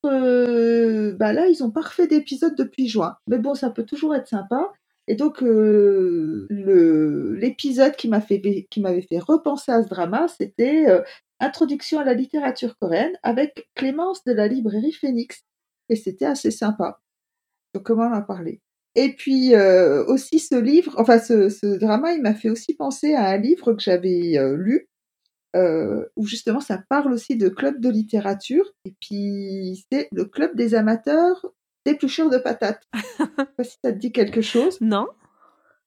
Speaker 2: bah là, ils ont pas refait d'épisode depuis juin. Mais bon, ça peut toujours être sympa. Et donc, euh, l'épisode qui m'a fait, qui m'avait fait repenser à ce drama, c'était euh, Introduction à la littérature coréenne avec Clémence de la librairie Phoenix. Et c'était assez sympa. Donc, comment en parler Et puis, euh, aussi ce livre, enfin, ce drama, il m'a fait aussi penser à un livre que j'avais lu, où justement ça parle aussi de club de littérature. Et puis, c'est le club des amateurs d'épluchure de patates. Je sais pas si ça te dit quelque chose.
Speaker 1: Non.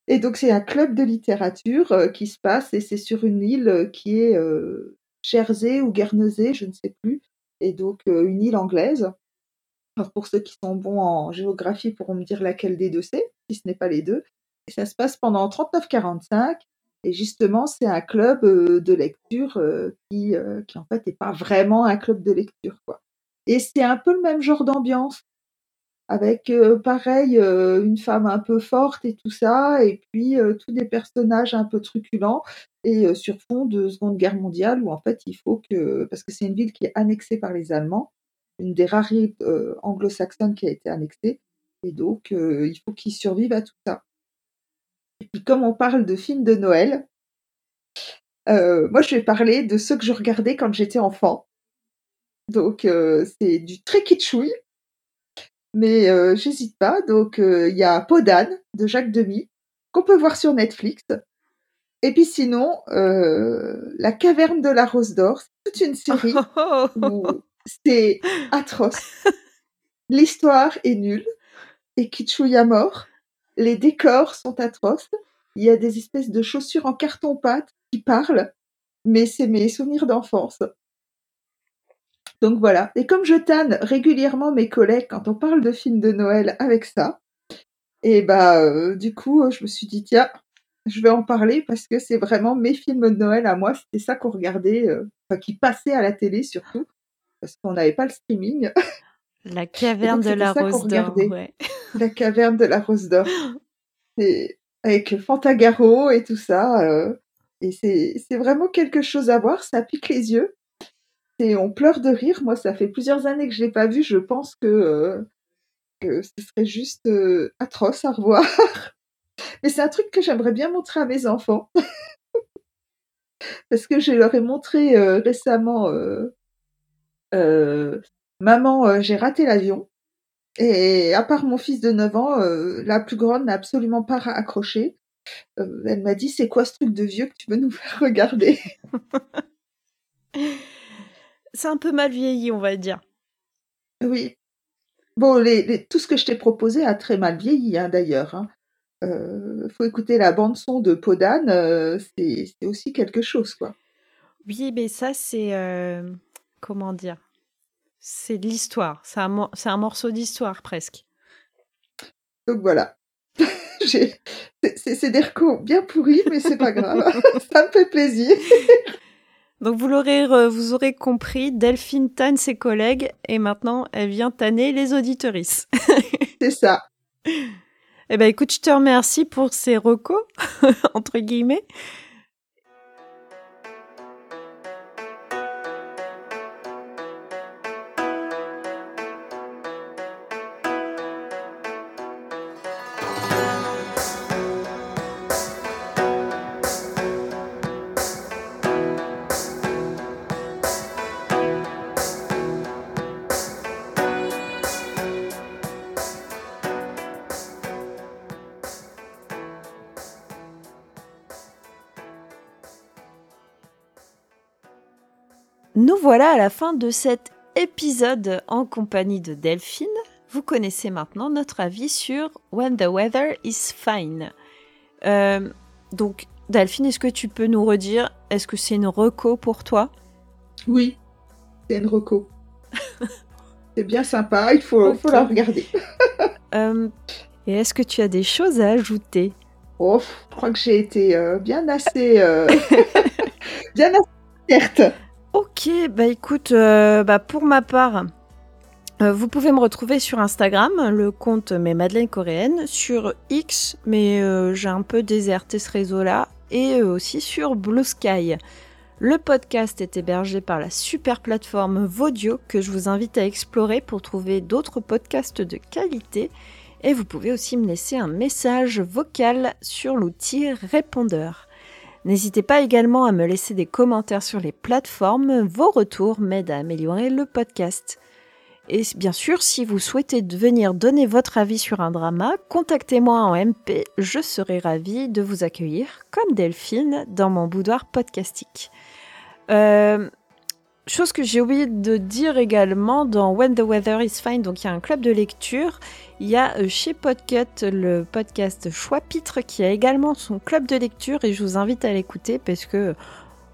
Speaker 2: Et donc c'est un club de littérature euh, qui se passe et c'est sur une île euh, qui est euh, Jersey ou Guernesey, je ne sais plus. Et donc une île anglaise. Alors, pour ceux qui sont bons en géographie pourront me dire laquelle des deux c'est, si ce n'est pas les deux. Et ça se passe pendant 39-45. Et justement, c'est un club de lecture qui, qui en fait n'est pas vraiment un club de lecture. Quoi. Et c'est un peu le même genre d'ambiance avec euh, pareil euh, une femme un peu forte et tout ça, et puis euh, tous des personnages un peu truculents et sur fond de Seconde Guerre mondiale où en fait il faut que parce que c'est une ville qui est annexée par les Allemands, une des rares anglo-saxonnes qui a été annexée, et donc il faut qu'ils survivent à tout ça. Et puis comme on parle de films de Noël, moi je vais parler de ceux que je regardais quand j'étais enfant. Donc c'est du très kitschouille mais euh, j'hésite pas. Donc euh, il y a Podane de Jacques Demy qu'on peut voir sur Netflix. Et puis sinon, euh, La caverne de la rose d'or, c'est toute une série où c'est atroce. L'histoire est nulle et à mort. Les décors sont atroces. Il y a des espèces de chaussures en carton-pâte qui parlent, mais c'est mes souvenirs d'enfance. Donc voilà. Et comme je tanne régulièrement mes collègues quand on parle de films de Noël avec ça, et bah euh, du coup, je me suis dit tiens, je vais en parler parce que c'est vraiment mes films de Noël à moi. C'était ça qu'on regardait, euh, enfin qui passait à la télé surtout, parce qu'on n'avait pas le streaming.
Speaker 1: La caverne de la rose d'or.
Speaker 2: La caverne de la rose d'or. avec Fantagaro et tout ça. Euh, et c'est vraiment quelque chose à voir. Ça pique les yeux on pleure de rire. Moi, ça fait plusieurs années que je l'ai pas vu. Je pense que, euh, ce serait juste euh, atroce à revoir. Mais c'est un truc que j'aimerais bien montrer à mes enfants. Parce que je leur ai montré euh, récemment Maman, j'ai raté l'avion. Et à part mon fils de 9 ans, la plus grande n'a absolument pas accroché. elle m'a dit c'est quoi ce truc de vieux que tu veux nous faire regarder?
Speaker 1: c'est un peu mal vieilli, on va dire.
Speaker 2: Oui. Bon, les, tout ce que je t'ai proposé a très mal vieilli, hein, d'ailleurs. Hein. Euh, faut écouter la bande son de Podane, euh, c'est aussi quelque chose, quoi.
Speaker 1: Oui, mais ça, c'est euh, comment dire C'est de l'histoire. C'est un, un, morceau d'histoire presque.
Speaker 2: Donc voilà. c'est des recours bien pourris, mais c'est pas grave. ça me fait plaisir.
Speaker 1: Donc vous l'aurez, vous aurez compris, Delphine tanne ses collègues et maintenant elle vient tanner les auditorices.
Speaker 2: C'est ça.
Speaker 1: Eh ben écoute, je te remercie pour ces recos entre guillemets. Voilà à la fin de cet épisode en compagnie de Delphine. Vous connaissez maintenant notre avis sur When the Weather is Fine. Euh, donc, Delphine, est-ce que tu peux nous redire, est-ce que c'est une reco pour toi?
Speaker 2: Oui, c'est une reco. c'est bien sympa, il faut, faut la regarder.
Speaker 1: Euh, et est-ce que tu as des choses à ajouter?
Speaker 2: Oh, je crois que j'ai été euh, bien assez... bien assez certe.
Speaker 1: Ok, bah écoute, euh, bah pour ma part, euh, vous pouvez me retrouver sur Instagram, le compte Mes Madeleine Coréenne, sur X, mais euh, j'ai un peu déserté ce réseau-là, et aussi sur Blue Sky. Le podcast est hébergé par la super plateforme Vodio que je vous invite à explorer pour trouver d'autres podcasts de qualité. Et vous pouvez aussi me laisser un message vocal sur l'outil répondeur. N'hésitez pas également à me laisser des commentaires sur les plateformes, vos retours m'aident à améliorer le podcast. Et bien sûr, si vous souhaitez venir donner votre avis sur un drama, contactez-moi en MP, je serai ravie de vous accueillir comme Delphine dans mon boudoir podcastique. Euh, chose que j'ai oublié de dire également dans When the Weather is Fine, donc il y a un club de lecture. Il y a euh, chez Podcut le podcast Choix-Pitre qui a également son club de lecture et je vous invite à l'écouter parce que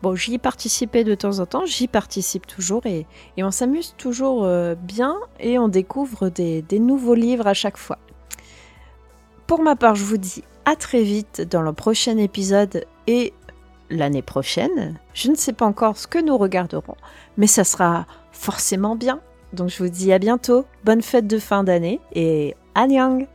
Speaker 1: bon, j'y participais de temps en temps, j'y participe toujours et, on s'amuse toujours euh, bien et on découvre des, des nouveaux livres à chaque fois. Pour ma part, je vous dis à très vite dans le prochain épisode et l'année prochaine. Je ne sais pas encore ce que nous regarderons, mais ça sera forcément bien. Donc je vous dis à bientôt, bonne fête de fin d'année et Annyeong